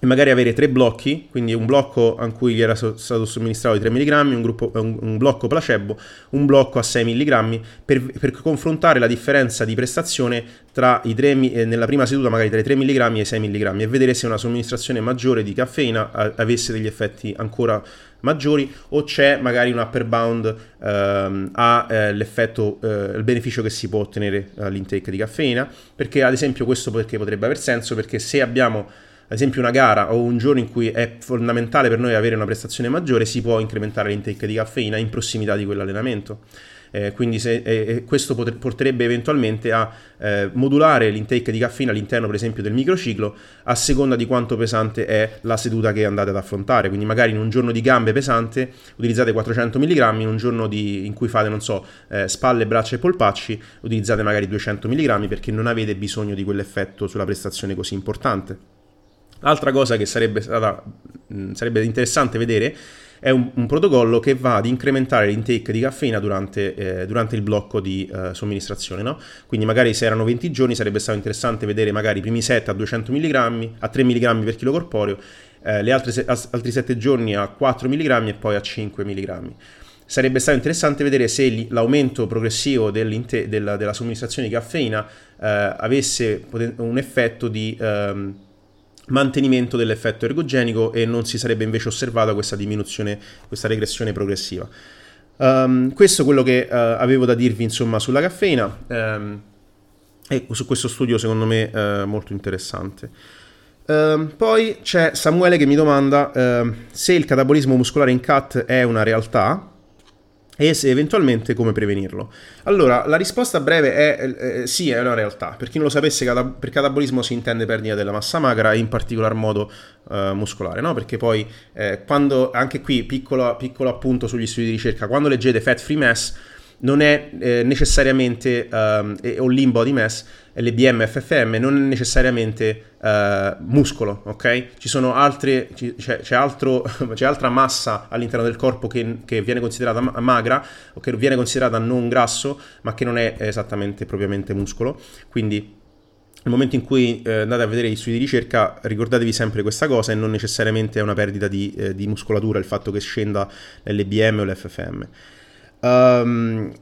e magari avere tre blocchi, quindi un blocco a cui gli era stato somministrato di 3 mg, un, gruppo, un, blocco placebo, un blocco a 6 mg, per, per confrontare la differenza di prestazione tra i 3, eh, nella prima seduta magari tra i 3 mg e i 6 mg e vedere se una somministrazione maggiore di caffeina avesse degli effetti ancora maggiori o c'è magari un upper bound ehm, a eh, eh, il beneficio che si può ottenere all'intake di caffeina, perché ad esempio questo perché potrebbe aver senso, perché se abbiamo ad esempio una gara o un giorno in cui è fondamentale per noi avere una prestazione maggiore, si può incrementare l'intake di caffeina in prossimità di quell'allenamento. Eh, quindi se, eh, questo poter, porterebbe eventualmente a eh, modulare l'intake di caffeina all'interno per esempio del microciclo a seconda di quanto pesante è la seduta che andate ad affrontare quindi magari in un giorno di gambe pesante utilizzate 400 mg in un giorno di, in cui fate non so eh, spalle, braccia e polpacci utilizzate magari 200 mg perché non avete bisogno di quell'effetto sulla prestazione così importante Altra cosa che sarebbe, stata, sarebbe interessante vedere è un, un, protocollo che va ad incrementare l'intake di caffeina durante, eh, durante il blocco di eh, somministrazione. No? Quindi magari se erano 20 giorni sarebbe stato interessante vedere magari i primi 7 a 200 mg, a 3 mg per chilo corporeo, eh, altre, altri 7 giorni a 4 mg e poi a 5 mg. Sarebbe stato interessante vedere se l'aumento progressivo della, della, somministrazione di caffeina eh, avesse un effetto di... Ehm, mantenimento dell'effetto ergogenico e non si sarebbe invece osservata questa diminuzione, questa regressione progressiva. Um, questo è quello che uh, avevo da dirvi insomma sulla caffeina um, e su questo studio secondo me uh, molto interessante. Uh, poi c'è Samuele che mi domanda se il catabolismo muscolare in CAT è una realtà e se eventualmente come prevenirlo. Allora, la risposta breve è eh, sì, è una realtà. Per chi non lo sapesse, per catabolismo si intende perdita della massa magra, in particolar modo eh, muscolare, no? Perché poi, eh, quando, anche qui, piccolo, piccolo appunto sugli studi di ricerca, quando leggete fat free mass, non è eh, necessariamente, um, o lean body mass, LBM, FFM, non è necessariamente uh, muscolo, ok? Ci sono altre, c'è, c'è, altro, <laughs> c'è, altra massa all'interno del corpo che, che, viene considerata magra o che viene considerata non grasso, ma che non è esattamente propriamente muscolo. Quindi nel momento in cui eh, andate a vedere gli studi di ricerca, ricordatevi sempre questa cosa e non necessariamente è una perdita di, eh, di muscolatura il fatto che scenda l'LBM o l'FFM. Um,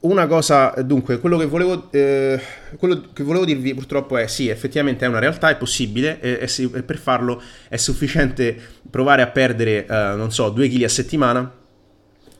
una cosa, dunque, quello che, volevo, eh, quello che volevo dirvi purtroppo è sì, effettivamente è una realtà, è possibile e, e, e per farlo è sufficiente provare a perdere, eh, non so, 2 kg a settimana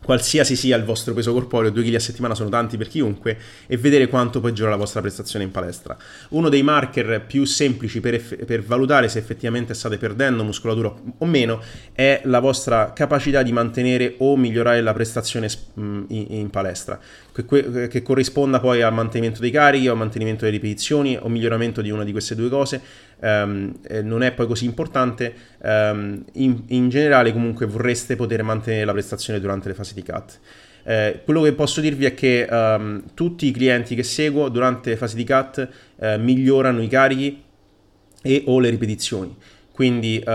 qualsiasi sia il vostro peso corporeo, 2 kg a settimana sono tanti per chiunque, e vedere quanto peggiora la vostra prestazione in palestra. Uno dei marker più semplici per, eff- per, valutare se effettivamente state perdendo muscolatura o meno è la vostra capacità di mantenere o migliorare la prestazione in, in palestra. Che, che, corrisponda poi al mantenimento dei carichi o al mantenimento delle ripetizioni o miglioramento di una di queste due cose um, eh, non è poi così importante. Um, in, in, generale comunque vorreste poter mantenere la prestazione durante le fasi di cut. Eh, quello che posso dirvi è che um, tutti i clienti che seguo durante le fasi di cut eh, migliorano i carichi e o le ripetizioni. Quindi uh,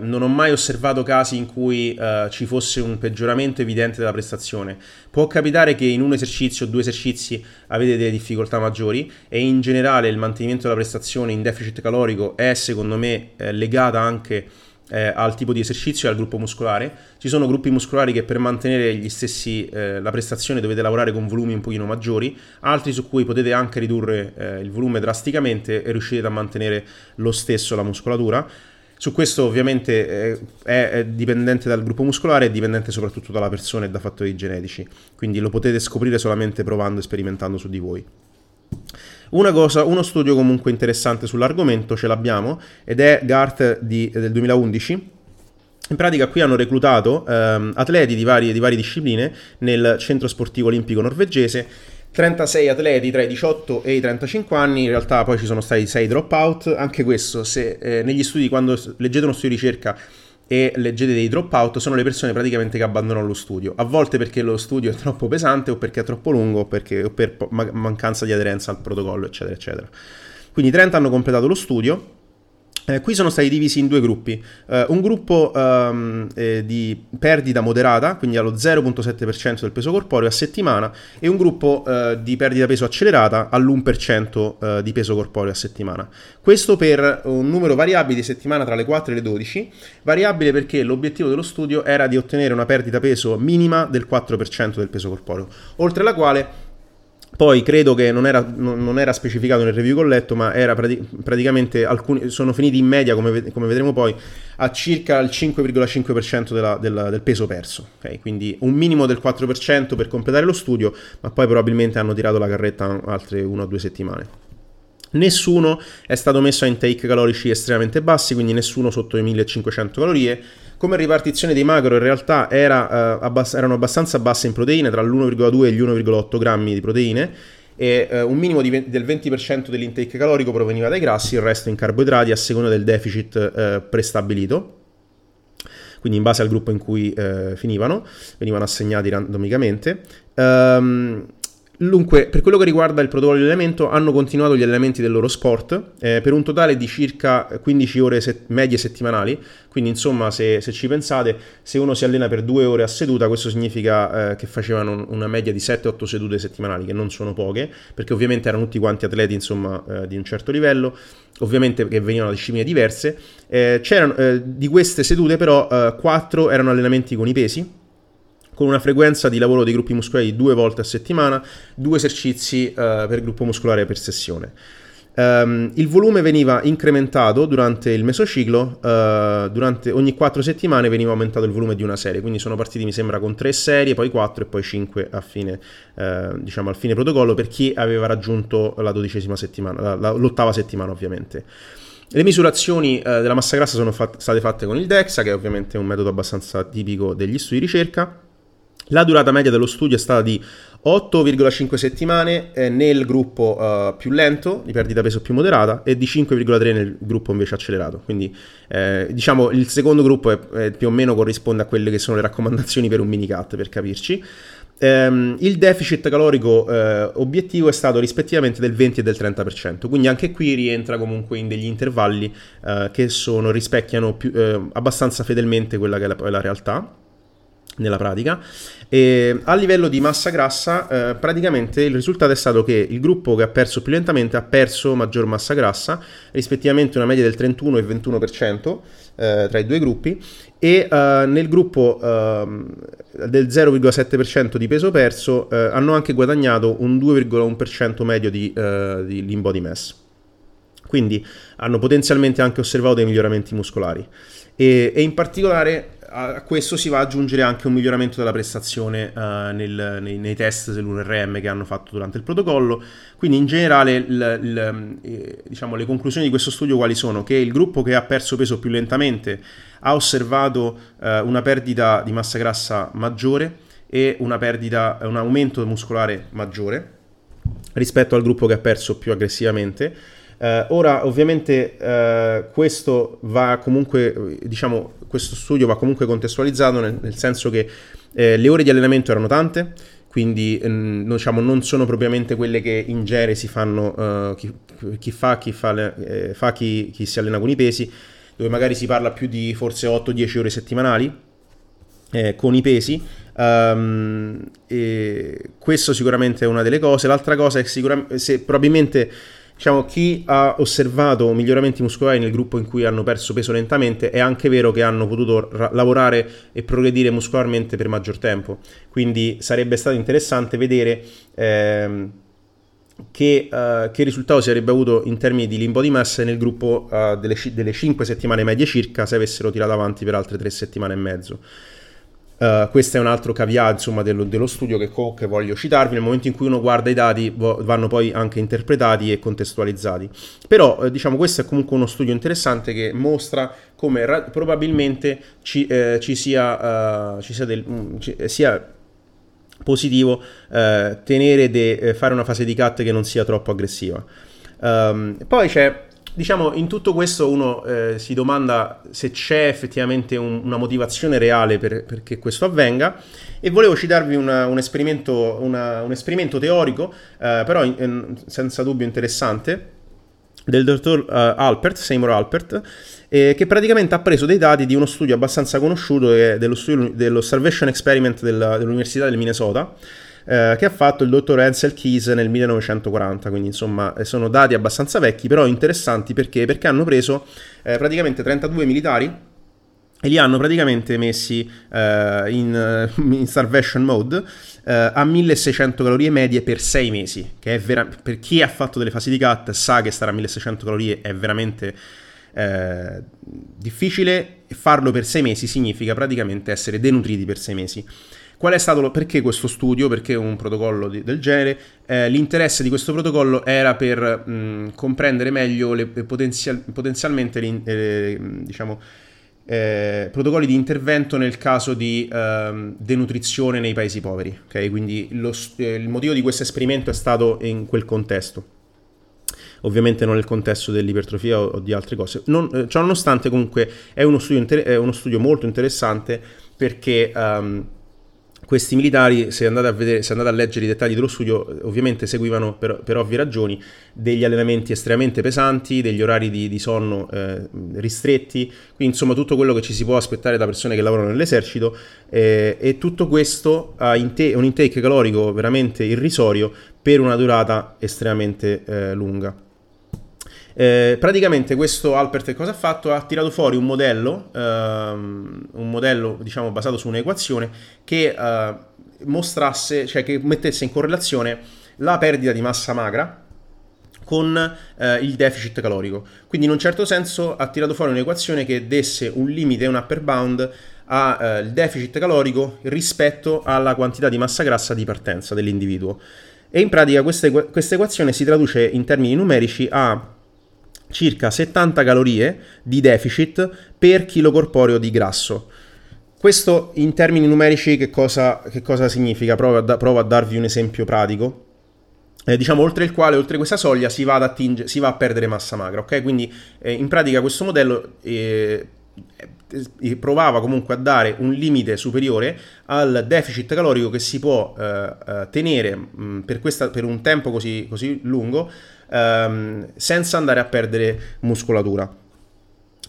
non ho mai osservato casi in cui uh, ci fosse un peggioramento evidente della prestazione. Può capitare che in un esercizio o due esercizi avete delle difficoltà maggiori e in generale il mantenimento della prestazione in deficit calorico è secondo me eh, legata anche eh, al tipo di esercizio e al gruppo muscolare. Ci sono gruppi muscolari che per mantenere stessi, eh, la prestazione dovete lavorare con volumi un pochino maggiori, altri su cui potete anche ridurre eh, il volume drasticamente e riuscite a mantenere lo stesso la muscolatura. Su questo ovviamente eh, è, è, dipendente dal gruppo muscolare e dipendente soprattutto dalla persona e da fattori genetici, quindi lo potete scoprire solamente provando e sperimentando su di voi. Una cosa, uno studio comunque interessante sull'argomento ce l'abbiamo ed è Garth di, del 2011 in pratica qui hanno reclutato ehm, atleti di varie, di varie, discipline nel centro sportivo olimpico norvegese 36 atleti tra i 18 e i 35 anni, in realtà poi ci sono stati 6 dropout, anche questo se eh, negli studi quando leggete uno studio di ricerca e leggete dei dropout sono le persone praticamente che abbandonano lo studio, a volte perché lo studio è troppo pesante o perché è troppo lungo o, perché, o per mancanza di aderenza al protocollo eccetera eccetera. Quindi 30 hanno completato lo studio eh, qui sono stati divisi in due gruppi, eh, un gruppo um, eh, di perdita moderata, quindi allo 0.7% del peso corporeo a settimana, e un gruppo eh, di perdita peso accelerata all'1% eh, di peso corporeo a settimana. Questo per un numero variabile di settimana tra le 4 e le 12, variabile perché l'obiettivo dello studio era di ottenere una perdita peso minima del 4% del peso corporeo, oltre la quale poi credo che non era, non era, specificato nel review che ho letto, ma era prati- praticamente alcuni, sono finiti in media, come, come, vedremo poi, a circa il 5,5% della, della, del peso perso. Okay? Quindi un minimo del 4% per completare lo studio, ma poi probabilmente hanno tirato la carretta altre una o due settimane. Nessuno è stato messo a intake calorici estremamente bassi, quindi nessuno sotto i 1500 calorie come ripartizione dei macro in realtà era, uh, abbass- erano abbastanza basse in proteine, tra l'1,2 e gli 1,8 grammi di proteine, e uh, un minimo ve- del 20% dell'intake calorico proveniva dai grassi, il resto in carboidrati a seconda del deficit uh, prestabilito quindi in base al gruppo in cui eh, finivano, venivano assegnati randomicamente. Um, Dunque, per quello che riguarda il protocollo di allenamento, hanno continuato gli allenamenti del loro sport eh, per un totale di circa 15 ore set- medie settimanali. Quindi, insomma, se, se, ci pensate, se uno si allena per due ore a seduta, questo significa eh, che facevano una media di 7-8 sedute settimanali, che non sono poche, perché ovviamente erano tutti quanti atleti, insomma, eh, di un certo livello, ovviamente che venivano da discipline diverse. Eh, eh, di queste sedute, però, 4 eh, erano allenamenti con i pesi con una frequenza di lavoro dei gruppi muscolari di due volte a settimana, due esercizi uh, per gruppo muscolare per sessione. Um, il volume veniva incrementato durante il mesociclo, uh, durante ogni quattro settimane veniva aumentato il volume di una serie, quindi sono partiti mi sembra con tre serie, poi quattro e poi cinque a fine, uh, diciamo al fine protocollo per chi aveva raggiunto la dodicesima settimana, la, la, l'ottava settimana ovviamente. Le misurazioni uh, della massa grassa sono fat- state fatte con il DEXA, che è ovviamente un metodo abbastanza tipico degli studi di ricerca la durata media dello studio è stata di 8,5 settimane eh, nel gruppo uh, più lento, di perdita peso più moderata, e di 5,3 nel gruppo invece accelerato. Quindi eh, diciamo il secondo gruppo è, è più o meno corrisponde a quelle che sono le raccomandazioni per un minicut, per capirci. Um, il deficit calorico uh, obiettivo è stato rispettivamente del 20 e del 30%, quindi anche qui rientra comunque in degli intervalli uh, che sono, rispecchiano più, abbastanza fedelmente quella che è la, la realtà nella pratica. E a livello di massa grassa, eh, praticamente il risultato è stato che il gruppo che ha perso più lentamente ha perso maggior massa grassa, rispettivamente una media del 31 e 21% eh, tra i due gruppi, e eh, nel gruppo ehm, del 0,7% di peso perso eh, hanno anche guadagnato un 2,1% medio di, eh, di lean body mass. Quindi hanno potenzialmente anche osservato dei miglioramenti muscolari. E, e in particolare a questo si va ad aggiungere anche un miglioramento della prestazione uh, nel, nei, nei, test dell'URM che hanno fatto durante il protocollo. Quindi in generale il, il, eh, diciamo, le conclusioni di questo studio quali sono? Che il gruppo che ha perso peso più lentamente ha osservato uh, una perdita di massa grassa maggiore e perdita, un aumento muscolare maggiore rispetto al gruppo che ha perso più aggressivamente. Uh, ora, ovviamente, uh, questo va comunque, diciamo, questo studio va comunque contestualizzato nel, nel senso che eh, le ore di allenamento erano tante, quindi ehm, diciamo, non sono propriamente quelle che in genere si fanno uh, chi, chi, fa, chi, fa, eh, fa chi, chi, si allena con i pesi, dove magari si parla più di forse 8-10 ore settimanali eh, con i pesi. Um, questo sicuramente è una delle cose. L'altra cosa è sicuramente se probabilmente diciamo, chi ha osservato miglioramenti muscolari nel gruppo in cui hanno perso peso lentamente è anche vero che hanno potuto ra- lavorare e progredire muscolarmente per maggior tempo. Quindi sarebbe stato interessante vedere ehm, che, uh, che, risultato si sarebbe avuto in termini di limbo di massa nel gruppo uh, delle, delle 5 settimane medie circa se avessero tirato avanti per altre 3 settimane e mezzo. Uh, questo è un altro caveat insomma, dello, dello studio che, che, voglio citarvi. Nel momento in cui uno guarda i dati, vanno poi anche interpretati e contestualizzati. Però, eh, diciamo, questo è comunque uno studio interessante che mostra come ra- probabilmente ci, eh, ci, sia, uh, ci, sia, del, mm, ci sia, positivo eh, tenere de, eh, fare una fase di cut che non sia troppo aggressiva. Um, poi c'è diciamo, in tutto questo uno eh, si domanda se c'è effettivamente un, una motivazione reale per, perché questo avvenga. E volevo citarvi una, un, esperimento, una, un, esperimento, teorico, eh, però in, in, senza dubbio interessante, del dottor uh, Alpert, Seymour Alpert, eh, che praticamente ha preso dei dati di uno studio abbastanza conosciuto, eh, dello studio, dell'Observation Experiment della, dell'Università del Minnesota, eh, che ha fatto il dottor Ansel Keys nel 1940, quindi insomma eh, sono dati abbastanza vecchi, però interessanti perché, perché hanno preso eh, praticamente 32 militari e li hanno praticamente messi uh, in, <laughs> in, starvation mode uh, a 1600 calorie medie per 6 mesi, che è vera- per chi ha fatto delle fasi di cut sa che stare a 1600 calorie è veramente difficile e farlo per 6 mesi significa praticamente essere denutriti per 6 mesi. Qual è stato lo, perché questo studio? Perché un protocollo di, del genere? Eh, l'interesse di questo protocollo era per mh, comprendere meglio le, potenzial, potenzialmente le, eh, diciamo, eh, protocolli di intervento nel caso di ehm, denutrizione nei paesi poveri. Okay? Quindi lo, eh, il motivo di questo esperimento è stato in quel contesto ovviamente non nel contesto dell'ipertrofia o, o di altre cose. Non, eh, ciò nonostante comunque è uno studio, inter- è uno studio molto interessante perché um, questi militari, se andate a, vedere, se andate a leggere i dettagli dello studio, ovviamente seguivano per, per ovvie ragioni degli allenamenti estremamente pesanti, degli orari di, di sonno eh, ristretti, quindi insomma tutto quello che ci si può aspettare da persone che lavorano nell'esercito eh, e tutto questo ha inte- un intake calorico veramente irrisorio per una durata estremamente eh, lunga. Eh, praticamente questo Alpert cosa ha fatto? Ha tirato fuori un modello, ehm, un modello diciamo basato su un'equazione che eh, mostrasse, cioè che mettesse in correlazione la perdita di massa magra con eh, il deficit calorico. Quindi in un certo senso ha tirato fuori un'equazione che desse un limite, un upper bound al eh, deficit calorico rispetto alla quantità di massa grassa di partenza dell'individuo. E in pratica questa, equazione si traduce in termini numerici a circa 70 calorie di deficit per chilo corporeo di grasso. Questo in termini numerici che cosa, che cosa significa? Provo a, da, provo a, darvi un esempio pratico. Eh, diciamo oltre il quale, oltre questa soglia, si va ad attingere, si va a perdere massa magra, ok? Quindi eh, in pratica questo modello eh, eh, provava comunque a dare un limite superiore al deficit calorico che si può eh, eh, tenere mh, per, questa, per, un tempo così, così lungo ehm, senza andare a perdere muscolatura.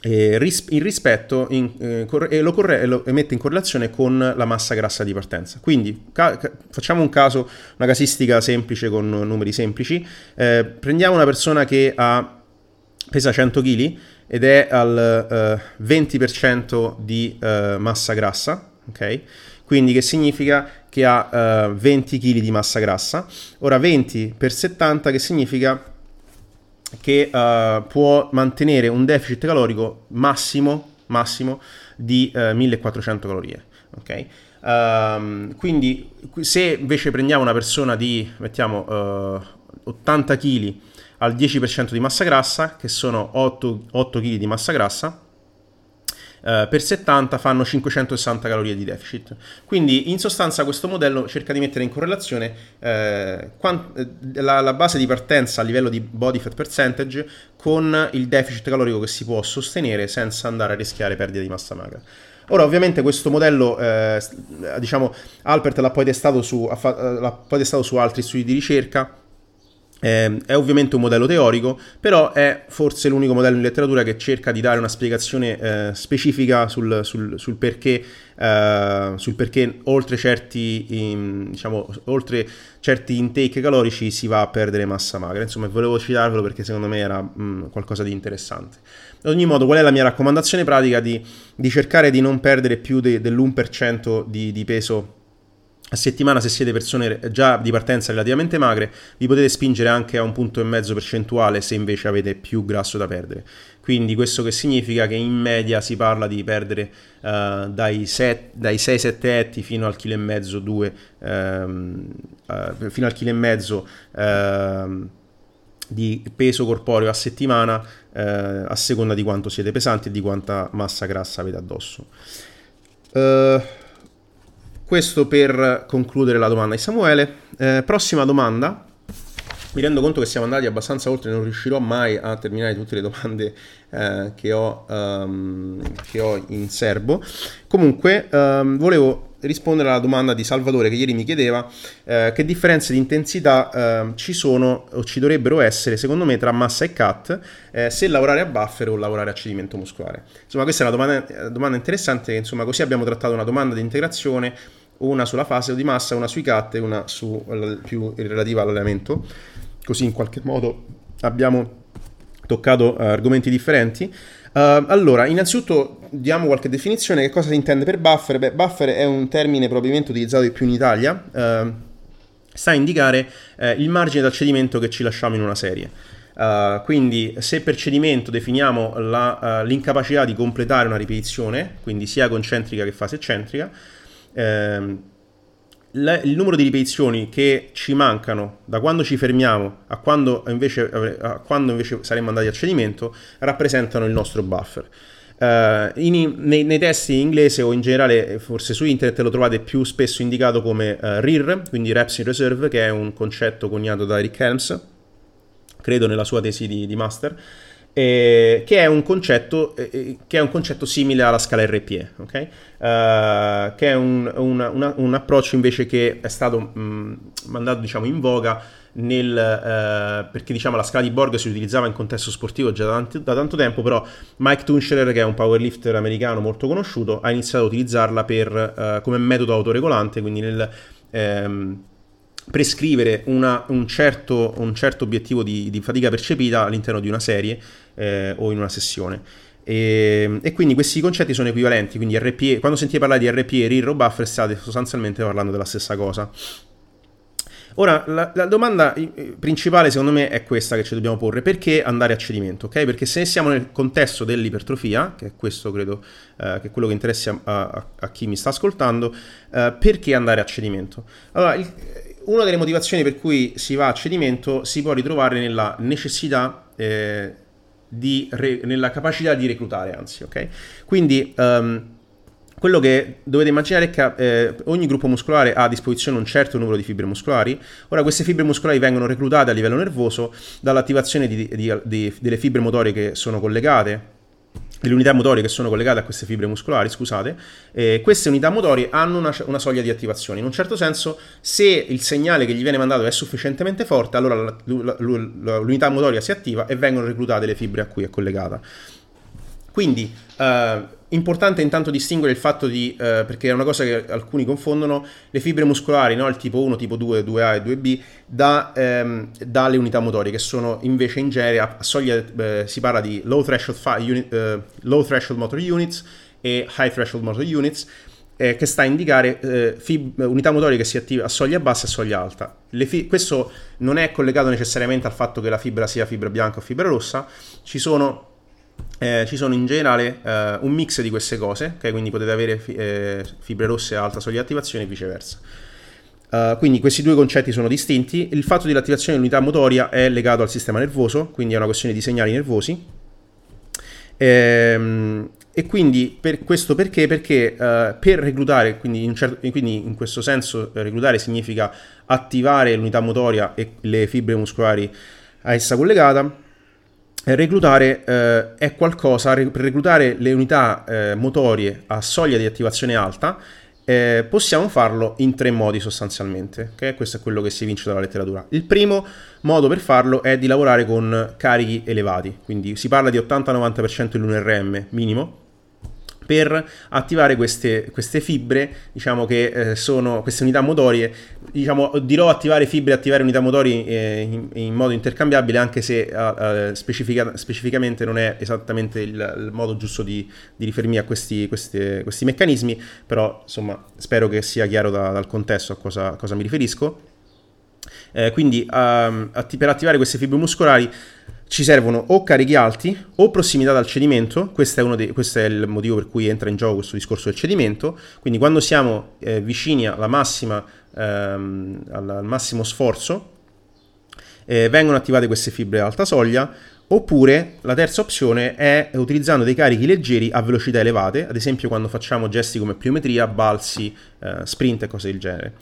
E ris- il rispetto in, eh, cor- e lo, corre- lo mette in correlazione con la massa grassa di partenza. Quindi ca- ca- facciamo un caso, una casistica semplice con numeri semplici. Eh, prendiamo una persona che ha, pesa 100 kg ed è al eh, 20% di uh, massa grassa, ok? Quindi che significa che ha uh, 20 kg di massa grassa. Ora 20 per 70 che significa che uh, può mantenere un deficit calorico massimo, massimo di uh, 1400 calorie. Ok? Um, quindi se invece prendiamo una persona di, mettiamo, uh, 80 kg al 10% di massa grassa, che sono 8, 8 kg di massa grassa, eh, per 70 fanno 560 calorie di deficit. Quindi in sostanza questo modello cerca di mettere in correlazione eh, quant- eh, la, la, base di partenza a livello di body fat percentage con il deficit calorico che si può sostenere senza andare a rischiare perdita di massa magra. Ora, ovviamente, questo modello, eh, diciamo, Alpert l'ha poi, su, l'ha poi testato su altri studi di ricerca eh, è ovviamente un modello teorico, però è forse l'unico modello in letteratura che cerca di dare una spiegazione eh, specifica sul, sul, sul, perché, eh, sul, perché, oltre certi, in, diciamo, oltre certi intake calorici si va a perdere massa magra. Insomma, volevo citarvelo perché secondo me era mh, mm, qualcosa di interessante. Ad ogni modo, qual è la mia raccomandazione pratica? Di, di cercare di non perdere più de, dell'1% di, di peso a settimana se siete persone già di partenza relativamente magre vi potete spingere anche a un punto e mezzo percentuale se invece avete più grasso da perdere. Quindi questo che significa che in media si parla di perdere uh, dai, 6-7 etti fino al chilo e mezzo 2 um, uh, fino al chilo e mezzo uh, di peso corporeo a settimana eh, a seconda di quanto siete pesanti e di quanta massa grassa avete addosso. Uh, questo per concludere la domanda di Samuele. Eh, prossima domanda. Mi rendo conto che siamo andati abbastanza oltre, non riuscirò mai a terminare tutte le domande eh, che, ho, um, che, ho, in serbo. Comunque, um, volevo rispondere alla domanda di Salvatore che ieri mi chiedeva eh, che differenze di intensità eh, ci sono o ci dovrebbero essere secondo me tra massa e cut eh, se lavorare a buffer o lavorare a cedimento muscolare. Insomma questa è una domanda, domanda interessante, insomma così abbiamo trattato una domanda di integrazione una sulla fase di massa, una sui cut e una su, più relativa all'allenamento. Così in qualche modo abbiamo toccato uh, argomenti differenti. Uh, allora, innanzitutto diamo qualche definizione. Che cosa si intende per buffer? Beh, buffer è un termine probabilmente utilizzato di più in Italia. Uh, sta a indicare il margine dal cedimento che ci lasciamo in una serie. Uh, quindi se per cedimento definiamo la, uh, l'incapacità di completare una ripetizione, quindi sia concentrica che fase eccentrica, ehm, le, il numero di ripetizioni che ci mancano da quando ci fermiamo a quando invece, a quando invece saremmo andati a cedimento rappresentano il nostro buffer. Uh, in, nei, nei, testi in inglese o in generale forse su internet lo trovate più spesso indicato come uh, RIR, quindi Reps in Reserve, che è un concetto coniato da Eric Helms, credo nella sua tesi di, di master, eh, che, è un concetto, eh, che è un concetto simile alla scala RPE, okay? uh, che è un, un, una, un, approccio invece che è stato mh, mandato diciamo, in voga nel, uh, perché diciamo, la scala di Borg si utilizzava in contesto sportivo già da, tanti, da, tanto tempo, però Mike Tuncherer, che è un powerlifter americano molto conosciuto, ha iniziato a utilizzarla per, uh, come metodo autoregolante, quindi nel... Um, prescrivere una, un, certo, un, certo, obiettivo di, di, fatica percepita all'interno di una serie eh, o in una sessione. E, e, quindi questi concetti sono equivalenti, quindi RPE, quando sentite parlare di RPE, RIR o buffer state sostanzialmente parlando della stessa cosa. Ora, la, la, domanda principale secondo me è questa che ci dobbiamo porre, perché andare a cedimento? Okay? Perché se siamo nel contesto dell'ipertrofia, che è questo credo eh, che è quello che interessa a, a, a chi mi sta ascoltando, eh, perché andare a cedimento? Allora, il, una delle motivazioni per cui si va a cedimento si può ritrovare nella necessità eh, di re, nella capacità di reclutare, anzi, ok? Quindi um, quello che dovete immaginare è che eh, ogni gruppo muscolare ha a disposizione un certo numero di fibre muscolari. Ora, queste fibre muscolari vengono reclutate a livello nervoso dall'attivazione di, di, di, delle fibre motorie che sono collegate delle unità motorie che sono collegate a queste fibre muscolari, scusate, eh, queste unità motorie hanno una, una, soglia di attivazione. In un certo senso, se il segnale che gli viene mandato è sufficientemente forte, allora l'unità motoria si attiva e vengono reclutate le fibre a cui è collegata. Quindi, eh, importante intanto distinguere il fatto di, eh, perché è una cosa che alcuni confondono, le fibre muscolari, no? il tipo 1, tipo 2, 2A e 2B, da, ehm, dalle unità motorie, che sono invece in genere a soglia, eh, si parla di low threshold, fi- unit, uh, low threshold motor units e high threshold motor units, eh, che sta a indicare eh, fib- unità motorie che si attiva a soglia bassa e soglia alta. Fi- questo non è collegato necessariamente al fatto che la fibra sia fibra bianca o fibra rossa, ci sono eh, ci sono in generale eh, un mix di queste cose, okay? quindi potete avere fi- eh, fibre rosse a alta soglia di attivazione e viceversa. Uh, quindi questi due concetti sono distinti. Il fatto dell'attivazione dell'unità motoria è legato al sistema nervoso, quindi è una questione di segnali nervosi. Ehm, e quindi per questo perché? Perché uh, per reclutare, quindi in, certo, quindi in, questo senso reclutare significa attivare l'unità motoria e le fibre muscolari a essa collegata, reclutare uh, è qualcosa, per reclutare le unità uh, motorie a soglia di attivazione alta eh, possiamo farlo in tre modi sostanzialmente, okay? questo è quello che si evince dalla letteratura. Il primo modo per farlo è di lavorare con carichi elevati, quindi si parla di 80-90% dell'UNRM minimo, per attivare queste, queste fibre, diciamo che eh, sono queste unità motorie, diciamo, dirò attivare fibre e attivare unità motorie eh, in, in, modo intercambiabile, anche se eh, specifica, specificamente non è esattamente il, il modo giusto di, di, riferirmi a questi, queste, questi, meccanismi, però insomma spero che sia chiaro da, dal contesto a cosa, a cosa mi riferisco. Eh, quindi um, atti- per attivare queste fibre muscolari ci servono o carichi alti o prossimità dal cedimento, questo è, dei, questo è, il motivo per cui entra in gioco questo discorso del cedimento, quindi quando siamo eh, vicini massima, ehm, al massimo sforzo eh, vengono attivate queste fibre ad alta soglia, oppure la terza opzione è utilizzando dei carichi leggeri a velocità elevate, ad esempio quando facciamo gesti come pliometria, balzi, eh, sprint e cose del genere.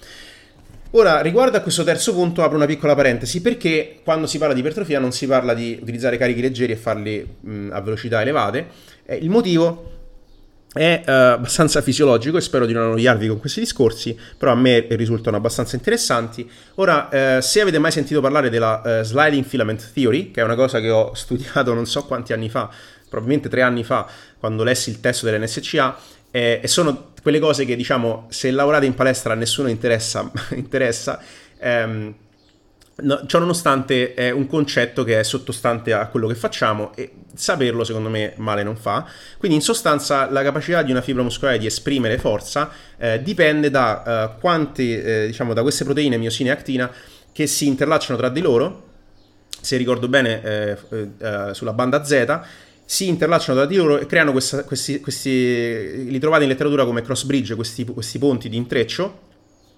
Ora, riguardo a questo terzo punto, apro una piccola parentesi, perché quando si parla di ipertrofia non si parla di utilizzare carichi leggeri e farli mh, a velocità elevate. Eh, il motivo è uh, abbastanza fisiologico e spero di non annoiarvi con questi discorsi, però a me risultano abbastanza interessanti. Ora, uh, se avete mai sentito parlare della uh, sliding filament theory, che è una cosa che ho <laughs> studiato non so quanti anni fa, probabilmente tre anni fa, quando lessi il testo dell'NSCA, e sono quelle cose che diciamo se lavorate in palestra a nessuno interessa, <laughs> interessa ehm, no, ciò nonostante è un concetto che è sottostante a quello che facciamo e saperlo secondo me male non fa. Quindi in sostanza la capacità di una fibra muscolare di esprimere forza eh, dipende da, uh, quanti, eh, diciamo, da queste proteine miosina e actina che si interlacciano tra di loro, se ricordo bene eh, eh sulla banda Z, si interlacciano tra di loro e creano questa, questi, questi, li trovate in letteratura come cross bridge, questi, questi ponti di intreccio,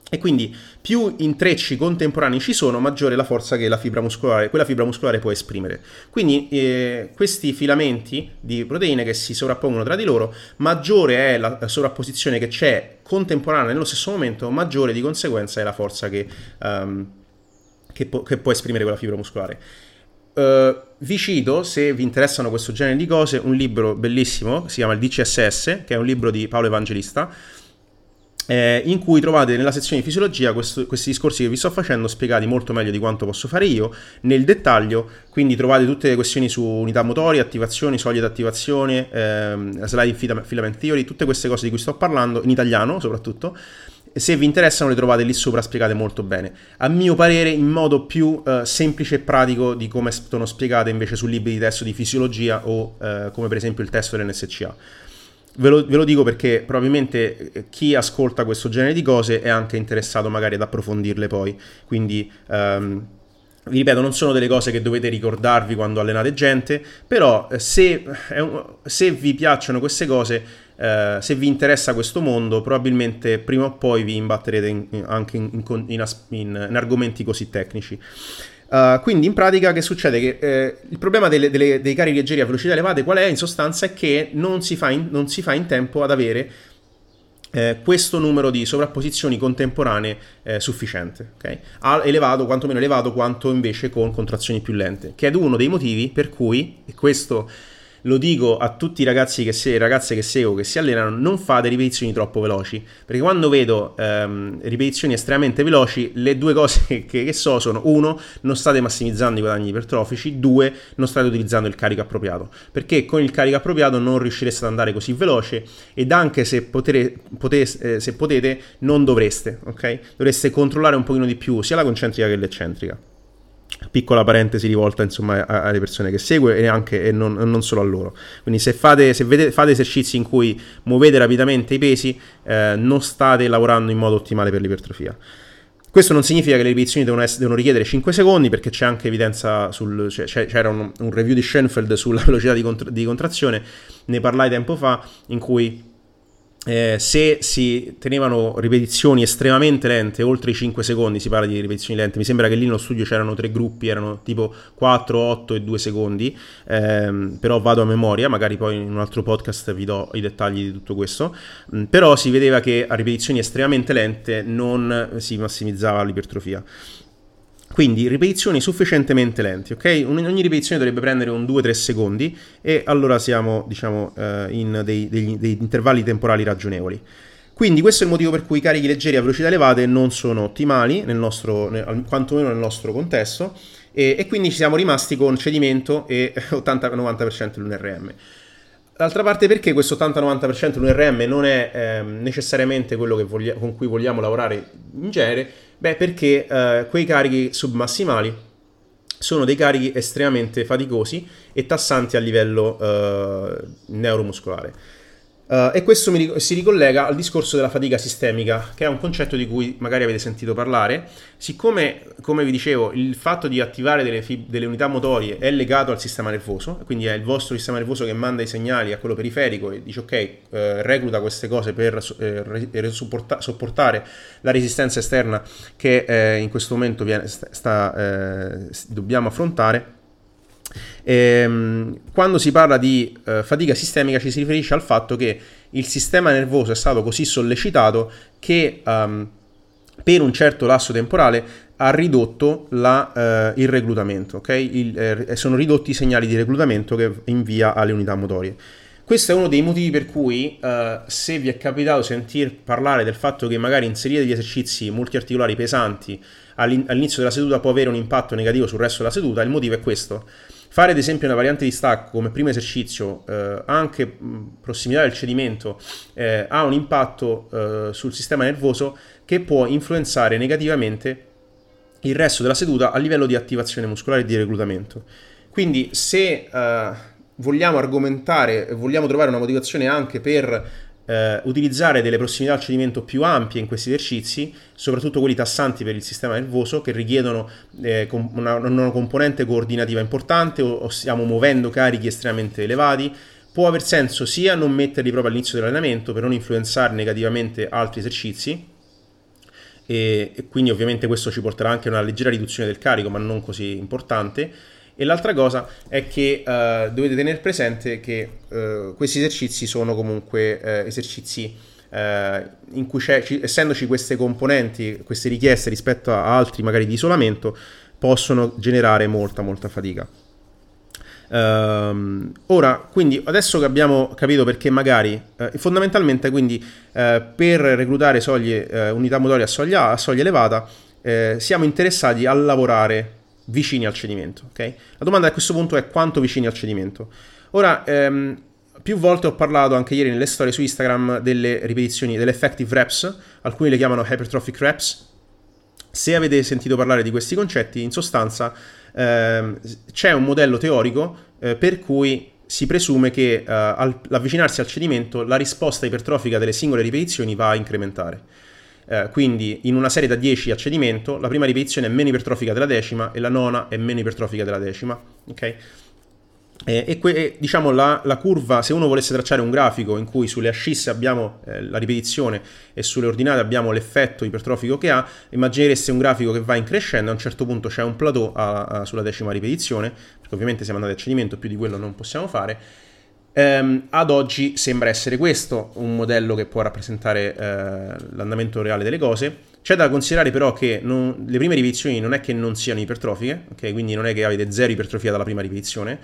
e quindi più intrecci contemporanei ci sono, maggiore la forza che la fibra muscolare, quella fibra muscolare può esprimere. Quindi eh, questi filamenti di proteine che si sovrappongono tra di loro, maggiore è la, la sovrapposizione che c'è contemporanea nello stesso momento, maggiore di conseguenza è la forza che, um, che, po- che può esprimere quella fibra muscolare. Uh, vi cito, se vi interessano questo genere di cose, un libro bellissimo, si chiama il DCSS, che è un libro di Paolo Evangelista, eh, in cui trovate nella sezione di fisiologia questo, questi discorsi che vi sto facendo spiegati molto meglio di quanto posso fare io, nel dettaglio, quindi trovate tutte le questioni su unità motorie, attivazioni, soglie di attivazione, ehm, slide filament theory, tutte queste cose di cui sto parlando, in italiano soprattutto, se vi interessano le trovate lì sopra spiegate molto bene. A mio parere in modo più uh, semplice e pratico di come sono spiegate invece su libri di testo di fisiologia o uh, come per esempio il testo dell'NSCA. Ve lo, ve lo, dico perché probabilmente eh, chi ascolta questo genere di cose è anche interessato magari ad approfondirle poi, quindi... Um, vi ripeto, non sono delle cose che dovete ricordarvi quando allenate gente, però se, se vi piacciono queste cose, eh, se vi interessa questo mondo, probabilmente prima o poi vi imbatterete in, in, anche in, in, argomenti così tecnici. Uh, quindi in pratica che succede? Che eh, il problema delle, delle, dei carichi leggeri a velocità elevate qual è? In sostanza è che non si fa in, non si fa in tempo ad avere eh, questo numero di sovrapposizioni contemporanee eh, sufficiente, okay? elevato, quantomeno elevato quanto invece con contrazioni più lente, che è uno dei motivi per cui, e questo lo dico a tutti i ragazzi che se, ragazze che seguo, che si allenano, non fate ripetizioni troppo veloci, perché quando vedo ehm, ripetizioni estremamente veloci, le due cose <laughs> che, che, so sono, uno, non state massimizzando i guadagni ipertrofici, due, non state utilizzando il carico appropriato, perché con il carico appropriato non riuscireste ad andare così veloce ed anche se, potere, potete, eh, se potete non dovreste, ok? Dovreste controllare un pochino di più sia la concentrica che l'eccentrica piccola parentesi rivolta insomma alle persone che segue e anche e non, non, solo a loro. Quindi se fate, se vedete, fate esercizi in cui muovete rapidamente i pesi eh, non state lavorando in modo ottimale per l'ipertrofia. Questo non significa che le ripetizioni devono, essere, devono richiedere 5 secondi perché c'è anche evidenza sul, cioè, c'era un, un, review di Schoenfeld sulla <laughs> velocità di, contra, di contrazione ne parlai tempo fa in cui eh, se si tenevano ripetizioni estremamente lente, oltre i 5 secondi, si parla di ripetizioni lente, mi sembra che lì nello studio c'erano tre gruppi, erano tipo 4, 8 e 2 secondi, ehm, però vado a memoria, magari poi in un altro podcast vi do i dettagli di tutto questo, mm, però si vedeva che a ripetizioni estremamente lente non si massimizzava l'ipertrofia. Quindi ripetizioni sufficientemente lenti, ok? Ogni ripetizione dovrebbe prendere un 2-3 secondi e allora siamo, diciamo, eh, in dei, degli, dei intervalli temporali ragionevoli. Quindi questo è il motivo per cui i carichi leggeri a velocità elevate non sono ottimali, nel nostro, nel, quantomeno nel nostro contesto, e, e, quindi ci siamo rimasti con cedimento e 80-90% l'UNRM. D'altra parte perché questo 80-90% l'UNRM non è eh, necessariamente quello voglia, con cui vogliamo lavorare in genere, Beh, perché eh, quei carichi submassimali sono dei carichi estremamente faticosi e tassanti a livello eh, neuromuscolare. Uh, e questo mi, si ricollega al discorso della fatica sistemica, che è un concetto di cui magari avete sentito parlare. Siccome, come vi dicevo, il fatto di attivare delle, fib- delle unità motorie è legato al sistema nervoso, quindi è il vostro sistema nervoso che manda i segnali a quello periferico e dice ok, eh, recluta queste cose per eh, re- supporta- sopportare la resistenza esterna che eh, in questo momento viene, sta, eh, dobbiamo affrontare Ehm, quando si parla di eh, fatica sistemica ci si riferisce al fatto che il sistema nervoso è stato così sollecitato che um, per un certo lasso temporale ha ridotto la, uh, il reclutamento, okay? il, eh, sono ridotti i segnali di reclutamento che invia alle unità motorie. Questo è uno dei motivi per cui, uh, se vi è capitato sentir parlare del fatto che magari inserire degli esercizi multiarticolari pesanti all'inizio della seduta può avere un impatto negativo sul resto della seduta, il motivo è questo. Fare ad esempio una variante di stacco come primo esercizio, eh, anche prossimità del cedimento, eh, ha un impatto eh, sul sistema nervoso che può influenzare negativamente il resto della seduta a livello di attivazione muscolare e di reclutamento. Quindi se eh, vogliamo argomentare, vogliamo trovare una motivazione anche per eh, utilizzare delle prossimità al cedimento più ampie in questi esercizi, soprattutto quelli tassanti per il sistema nervoso, che richiedono eh, una, una, componente coordinativa importante o, o stiamo muovendo carichi estremamente elevati, può aver senso sia non metterli proprio all'inizio dell'allenamento per non influenzare negativamente altri esercizi, e, e quindi ovviamente questo ci porterà anche a una leggera riduzione del carico, ma non così importante, e l'altra cosa è che uh, dovete tenere presente che uh, questi esercizi sono comunque uh, esercizi in cui ci, essendoci queste componenti, queste richieste rispetto a altri magari di isolamento, possono generare molta molta fatica. Uh, ora, quindi adesso che abbiamo capito perché magari, uh, fondamentalmente quindi uh, per reclutare soglie, unità motorie a soglia, a soglia elevata, siamo interessati a lavorare vicini al cedimento. Okay? La domanda a questo punto è quanto vicini al cedimento. Ora, ehm, più volte ho parlato anche ieri nelle storie su Instagram delle ripetizioni, delle effective reps, alcuni le chiamano hypertrophic reps. Se avete sentito parlare di questi concetti, in sostanza ehm, c'è un modello teorico eh, per cui si presume che eh, all'avvicinarsi al cedimento la risposta ipertrofica delle singole ripetizioni va a incrementare. Eh, quindi in una serie da 10 a cedimento, la prima ripetizione è meno ipertrofica della decima e la nona è meno ipertrofica della decima. Ok? Eh, e que- diciamo la, la, curva, se uno volesse tracciare un grafico in cui sulle ascisse abbiamo eh, la ripetizione e sulle ordinate abbiamo l'effetto ipertrofico che ha, immaginereste un grafico che va in crescendo, a un certo punto c'è un plateau a, a, sulla decima ripetizione, perché ovviamente siamo andati a cedimento, più di quello non possiamo fare, Um, ad oggi sembra essere questo un modello che può rappresentare uh, l'andamento reale delle cose. C'è da considerare però che non, le prime ripetizioni non è che non siano ipertrofiche, okay? quindi non è che avete zero ipertrofia dalla prima ripetizione,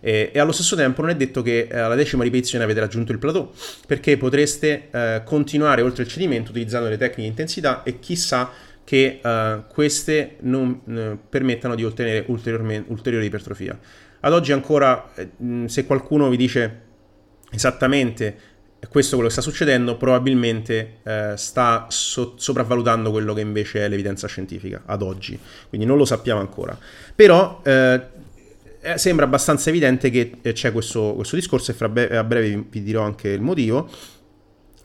e, e allo stesso tempo non è detto che uh, alla decima ripetizione avete raggiunto il plateau, perché potreste uh, continuare oltre il cedimento utilizzando le tecniche di intensità e chissà che queste non permettano di ottenere ulteriore ipertrofia. Ad oggi ancora, eh, se qualcuno vi dice esattamente questo quello che sta succedendo, probabilmente eh, sta so- sopravvalutando quello che invece è l'evidenza scientifica ad oggi. Quindi non lo sappiamo ancora. Però eh, eh sembra abbastanza evidente che eh, c'è questo, questo discorso e be- a breve vi, dirò anche il motivo.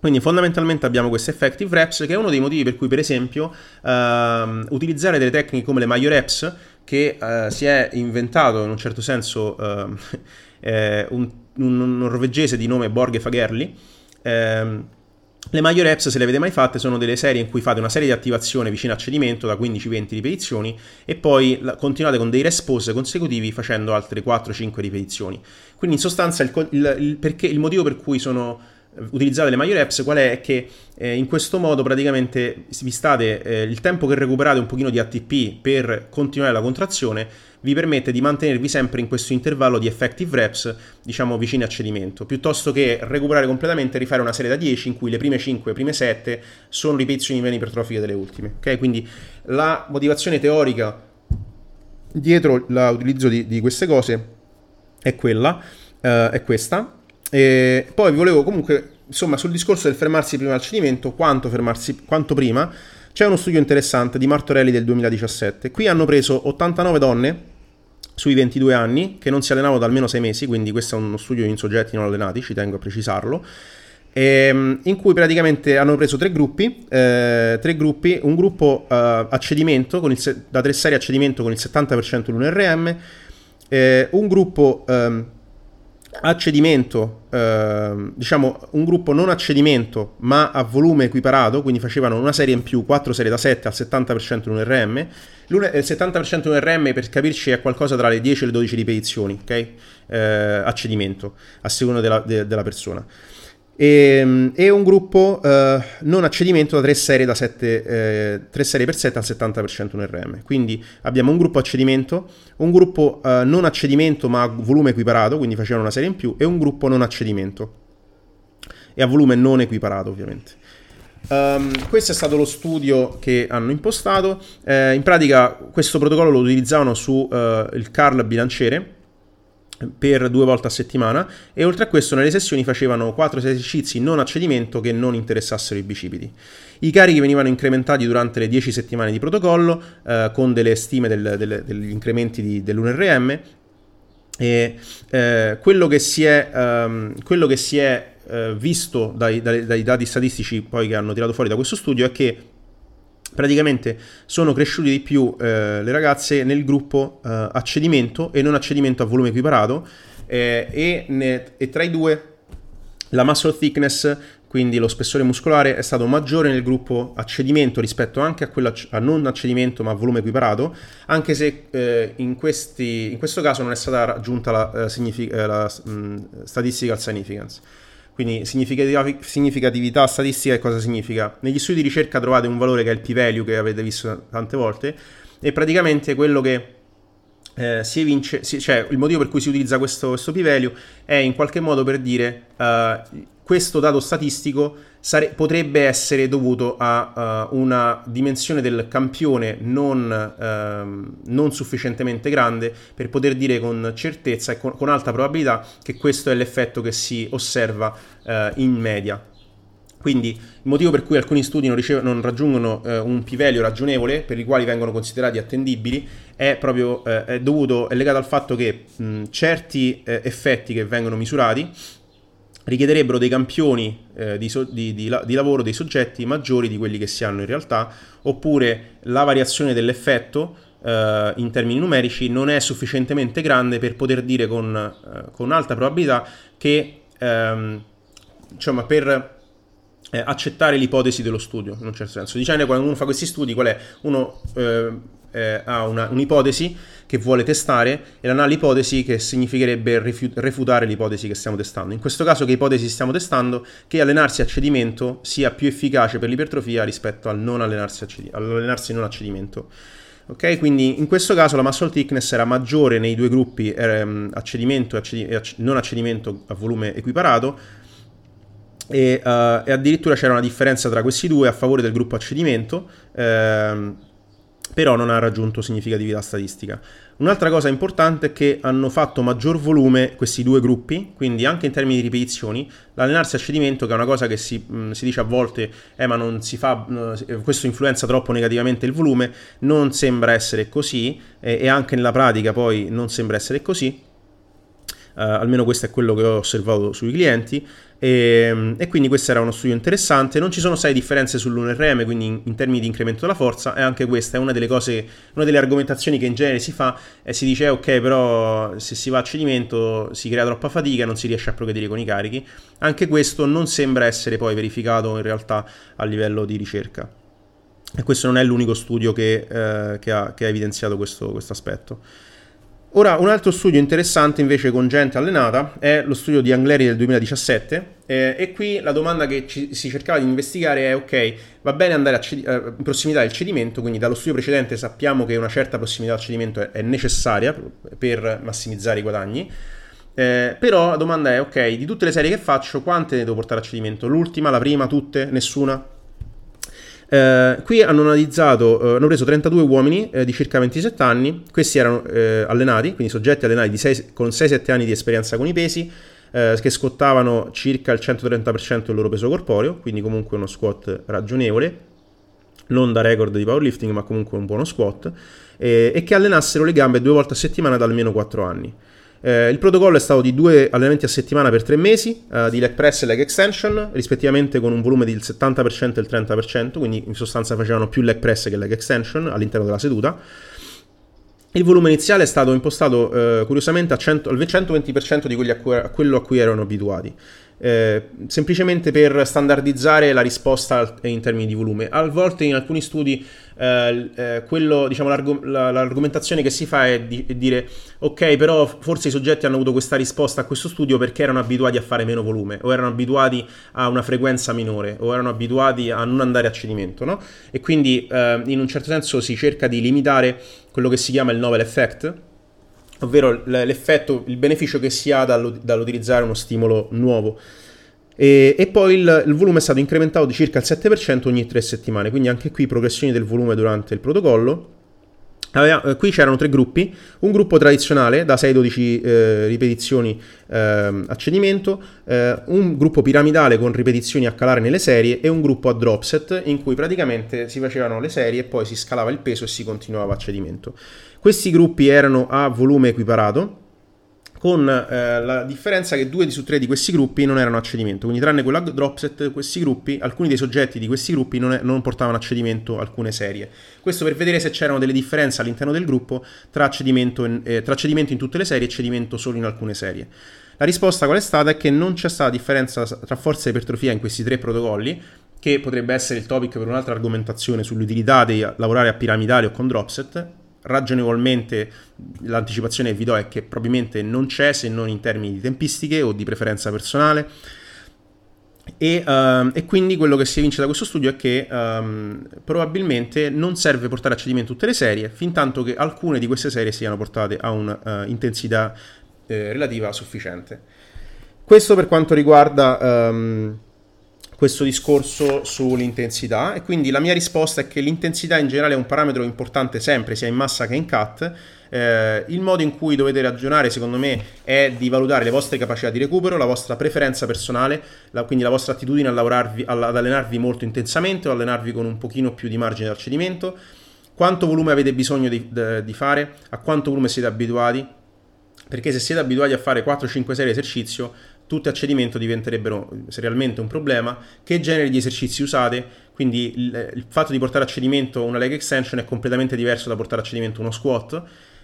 Quindi fondamentalmente abbiamo questo effective reps che è uno dei motivi per cui per esempio uh, utilizzare delle tecniche come le major reps che uh, si è inventato in un certo senso uh, <laughs> eh, un, un, norvegese di nome Borge Fagerli, ehm, Le maggiori reps, se le avete mai fatte, sono delle serie in cui fate una serie di attivazione vicino a cedimento da 15-20 ripetizioni e poi continuate con dei respose consecutivi facendo altre 4-5 ripetizioni. Quindi in sostanza il, il, il, perché, il motivo per cui sono utilizzate le apps, qual è? Che eh, in questo modo praticamente vi state eh, il tempo che recuperate un pochino di ATP per continuare la contrazione vi permette di mantenervi sempre in questo intervallo di effective reps, diciamo vicini a cedimento, piuttosto che recuperare completamente e rifare una serie da 10 in cui le prime 5 le prime 7 sono ripetizioni meno ipertrofiche delle ultime. Ok? Quindi la motivazione teorica dietro l'utilizzo di, di queste cose è quella, uh, è questa. E poi vi volevo comunque, insomma, sul discorso del fermarsi prima al cedimento, quanto fermarsi quanto prima, c'è uno studio interessante di Martorelli del 2017. Qui hanno preso 89 donne sui 22 anni che non si allenavano da almeno 6 mesi, quindi questo è uno studio in soggetti non allenati, ci tengo a precisarlo. Ehm, in cui praticamente hanno preso tre gruppi, eh, tre gruppi un gruppo uh, a cedimento il, da tre serie a cedimento con il 70% dell'UNRM, eh, un gruppo um, a cedimento, eh, diciamo un gruppo non a cedimento ma a volume equiparato, quindi facevano una serie in più, 4 serie da 7 al 70% di un RM. Il 70% di un RM per capirci è qualcosa tra le 10 e le 12 ripetizioni, ok? Eh, a cedimento, a seconda della, de, della persona e, ehm, e un gruppo eh, non a cedimento da 3 serie, da 7, eh, 3 serie per 7 al 70% un RM. Quindi abbiamo un gruppo a cedimento, un gruppo eh, non a cedimento ma a volume equiparato, quindi facevano una serie in più, e un gruppo non a cedimento e a volume non equiparato ovviamente. Um, questo è stato lo studio che hanno impostato. Eh, in pratica questo protocollo lo utilizzavano su uh, il Carl bilanciere per due volte a settimana e oltre a questo nelle sessioni facevano 4 esercizi non a cedimento che non interessassero i bicipiti. I carichi venivano incrementati durante le 10 settimane di protocollo eh, con delle stime del, del, degli incrementi di, dell'UNRM e eh, quello che si è, um, quello che si è uh, visto dai, dai, dai dati statistici poi che hanno tirato fuori da questo studio è che praticamente sono cresciute di più eh, le ragazze nel gruppo eh, a e non a cedimento a volume equiparato eh, e, ne, e, tra i due la muscle thickness quindi lo spessore muscolare è stato maggiore nel gruppo a cedimento rispetto anche a quello a non a cedimento ma a volume equiparato anche se eh, in, questi, in, questo caso non è stata raggiunta la, eh, signific- eh, la mh, statistical significance quindi significatività statistica che cosa significa? Negli studi di ricerca trovate un valore che è il p-value che avete visto tante volte e praticamente quello che eh, si evince, si, cioè il motivo per cui si utilizza questo, questo p-value è in qualche modo per dire uh, questo dato statistico sare- potrebbe essere dovuto a uh, una dimensione del campione non, uh, non, sufficientemente grande per poter dire con certezza e con, con, alta probabilità che questo è l'effetto che si osserva uh, in media. Quindi il motivo per cui alcuni studi non, ricev- non raggiungono eh, un p-value ragionevole, per i quali vengono considerati attendibili, è proprio eh, è dovuto, è legato al fatto che mh, certi eh, effetti che vengono misurati richiederebbero dei campioni eh, di, so, di, di, di, lavoro dei soggetti maggiori di quelli che si hanno in realtà, oppure la variazione dell'effetto eh, in termini numerici non è sufficientemente grande per poter dire con, eh, con alta probabilità che ehm, insomma, per eh, accettare l'ipotesi dello studio, in un certo senso. Diciamo quando uno fa questi studi, qual è? Uno eh, ha una, un'ipotesi che vuole testare e non ha l'ipotesi che significherebbe rifiut- refutare l'ipotesi che stiamo testando. In questo caso che ipotesi stiamo testando? Che allenarsi a cedimento sia più efficace per l'ipertrofia rispetto al non allenarsi, a cedi- all'allenarsi non a cedimento. Ok, quindi in questo caso la muscle thickness era maggiore nei due gruppi ehm, a cedimento e, a non a cedimento a volume equiparato, e, uh, e, addirittura c'era una differenza tra questi due a favore del gruppo a cedimento. Ehm, però non ha raggiunto significatività statistica. Un'altra cosa importante è che hanno fatto maggior volume questi due gruppi, quindi anche in termini di ripetizioni, l'allenarsi a cedimento, che è una cosa che si, mh, si dice a volte, eh, ma non si fa, mh, questo influenza troppo negativamente il volume, non sembra essere così, eh, e anche nella pratica poi non sembra essere così. Almeno questo è quello che ho osservato sui clienti. E, e, quindi questo era uno studio interessante. Non ci sono sei differenze sull'1RM, quindi in, in, termini di incremento della forza, e anche questa è una delle cose, una delle argomentazioni che in genere si fa e si dice: ok, però se si va a cedimento si crea troppa fatica non si riesce a progredire con i carichi. Anche questo non sembra essere poi verificato in realtà a livello di ricerca. E questo non è l'unico studio che, eh, che, ha, che ha, evidenziato questo aspetto. Ora, un altro studio interessante invece con gente allenata è lo studio di Angleri del 2017 eh, e qui la domanda che ci, si cercava di investigare è ok, va bene andare cedi- eh, in prossimità del cedimento, quindi dallo studio precedente sappiamo che una certa prossimità al cedimento è, è necessaria per massimizzare i guadagni, eh, però la domanda è ok, di tutte le serie che faccio quante ne devo portare a cedimento? L'ultima, la prima, tutte, nessuna? Eh, qui hanno analizzato, eh, hanno preso 32 uomini eh, di circa 27 anni, questi erano eh, allenati, quindi soggetti allenati sei, con 6-7 anni di esperienza con i pesi, eh, che scottavano circa il 130% del loro peso corporeo, quindi comunque uno squat ragionevole, non da record di powerlifting, ma comunque un buono squat, e che allenassero le gambe due volte a settimana da almeno 4 anni. Eh, il protocollo è stato di due allenamenti a settimana per tre mesi, eh, di leg press e leg extension, rispettivamente con un volume del 70% e il 30%, quindi in sostanza facevano più leg press che leg extension all'interno della seduta. Il volume iniziale è stato impostato eh, curiosamente 100, al 120% di a cui, a quello a cui erano abituati eh, semplicemente per standardizzare la risposta in termini di volume. A volte in alcuni studi eh, eh, quello, diciamo, l'arg- l'argomentazione che si fa è, di- è, dire ok, però forse i soggetti hanno avuto questa risposta a questo studio perché erano abituati a fare meno volume, o erano abituati a una frequenza minore, o erano abituati a non andare a cedimento, no? E quindi eh, in un certo senso si cerca di limitare quello che si chiama il novel effect, ovvero l'effetto, il beneficio che si ha dall'utilizzare uno stimolo nuovo. E, e poi il, il, volume è stato incrementato di circa il 7% ogni 3 settimane, quindi anche qui progressioni del volume durante il protocollo. Aveva, eh, qui c'erano tre gruppi, un gruppo tradizionale da 6-12 eh, ripetizioni eh, a cedimento, eh, un gruppo piramidale con ripetizioni a calare nelle serie e un gruppo a drop set in cui praticamente si facevano le serie e poi si scalava il peso e si continuava a cedimento. Questi gruppi erano a volume equiparato, con eh, la differenza che due su tre di questi gruppi non erano a cedimento, quindi tranne quello a dropset, questi gruppi, alcuni dei soggetti di questi gruppi non, è, non, portavano a cedimento alcune serie. Questo per vedere se c'erano delle differenze all'interno del gruppo tra cedimento, in, eh, tra cedimento in tutte le serie e cedimento solo in alcune serie. La risposta qual è stata? È che non c'è stata differenza tra forza e ipertrofia in questi tre protocolli, che potrebbe essere il topic per un'altra argomentazione sull'utilità di lavorare a piramidale o con dropset, ragionevolmente l'anticipazione che vi do è che probabilmente non c'è se non in termini di tempistiche o di preferenza personale. E, uh, e, quindi quello che si evince da questo studio è che um, probabilmente non serve portare a cedimento tutte le serie, fin tanto che alcune di queste serie siano portate a un'intensità uh, eh, relativa sufficiente. Questo per quanto riguarda um, questo discorso sull'intensità e quindi la mia risposta è che l'intensità in generale è un parametro importante sempre sia in massa che in cut. Eh, il modo in cui dovete ragionare secondo me è di valutare le vostre capacità di recupero, la vostra preferenza personale, la, quindi la vostra attitudine a lavorarvi, ad allenarvi molto intensamente o allenarvi con un pochino più di margine di accedimento, quanto volume avete bisogno di, di fare, a quanto volume siete abituati, perché se siete abituati a fare 4-5 serie di esercizio tutte a cedimento diventerebbero serialmente un problema. Che genere di esercizi usate? Quindi il, il, fatto di portare a cedimento una leg extension è completamente diverso da portare a cedimento uno squat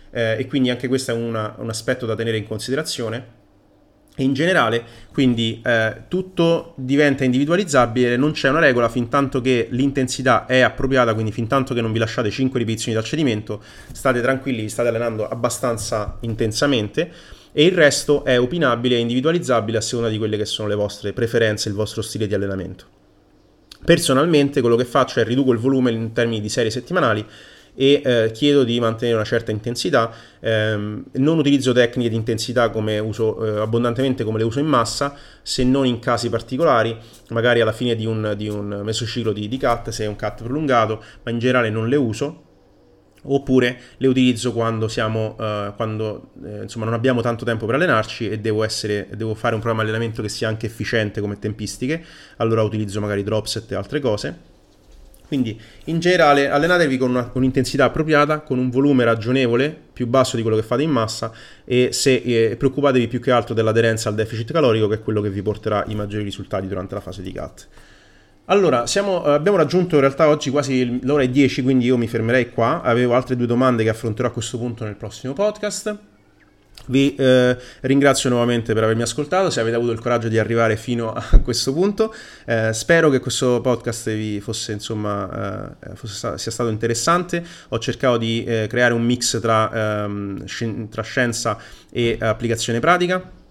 eh, e quindi anche questo è una, un aspetto da tenere in considerazione. In generale, quindi eh, tutto diventa individualizzabile, non c'è una regola fin tanto che l'intensità è appropriata, quindi fin tanto che non vi lasciate 5 ripetizioni da cedimento, state tranquilli, state allenando abbastanza intensamente e il resto è opinabile e individualizzabile a seconda di quelle che sono le vostre preferenze, il vostro stile di allenamento. Personalmente quello che faccio è riduco il volume in termini di serie settimanali e eh, chiedo di mantenere una certa intensità. Ehm, non utilizzo tecniche di intensità come uso eh, abbondantemente come le uso in massa, se non in casi particolari, magari alla fine di un, di un mesociclo di, di cut, se è un cut prolungato, ma in generale non le uso oppure le utilizzo quando, siamo, uh, quando eh, insomma, non abbiamo tanto tempo per allenarci e devo, essere, devo, fare un programma di allenamento che sia anche efficiente come tempistiche, allora utilizzo magari dropset e altre cose. Quindi in generale allenatevi con una, un'intensità appropriata, con un volume ragionevole, più basso di quello che fate in massa e se eh, preoccupatevi più che altro dell'aderenza al deficit calorico che è quello che vi porterà i maggiori risultati durante la fase di cut. Allora, siamo, eh, abbiamo raggiunto in realtà oggi quasi l'ora e 10, quindi io mi fermerei qua. Avevo altre due domande che affronterò a questo punto nel prossimo podcast. Vi eh, ringrazio nuovamente per avermi ascoltato, se avete avuto il coraggio di arrivare fino a <laughs> questo punto. Eh, spero che questo podcast vi fosse, insomma, eh, fosse, sia stato interessante. Ho cercato di eh, creare un mix tra, ehm, tra scienza e applicazione pratica.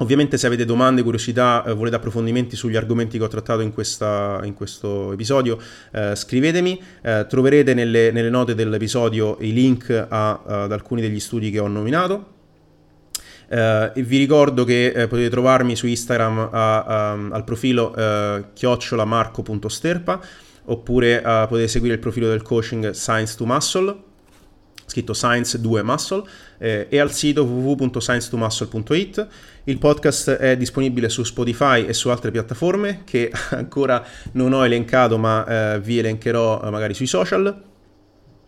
Ovviamente se avete domande, curiosità, eh, volete approfondimenti sugli argomenti che ho trattato in, questa, in questo episodio, eh, scrivetemi. Eh, troverete nelle, nelle, note dell'episodio i link a, ad alcuni degli studi che ho nominato. Uh, vi ricordo che uh, potete trovarmi su Instagram a, um, al profilo uh, chiocciolamarco.sterpa oppure potete seguire il profilo del coaching Science to Muscle scritto Science 2 Muscle eh, e al sito www.science2muscle.it il podcast è disponibile su Spotify e su altre piattaforme che <laughs> ancora non ho elencato ma eh, vi elencherò magari sui social.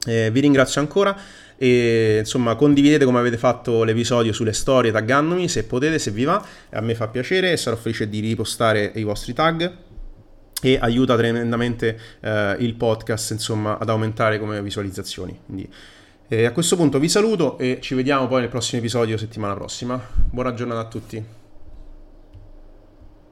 Vi ringrazio ancora e insomma condividete come avete fatto l'episodio sulle storie taggandomi se potete, se vi va, a me fa piacere e sarò felice di ripostare i vostri tag. E aiuta tremendamente eh, il podcast insomma ad aumentare come visualizzazioni. Quindi eh, a questo punto vi saluto e ci vediamo poi nel prossimo episodio settimana prossima. Buona giornata a tutti.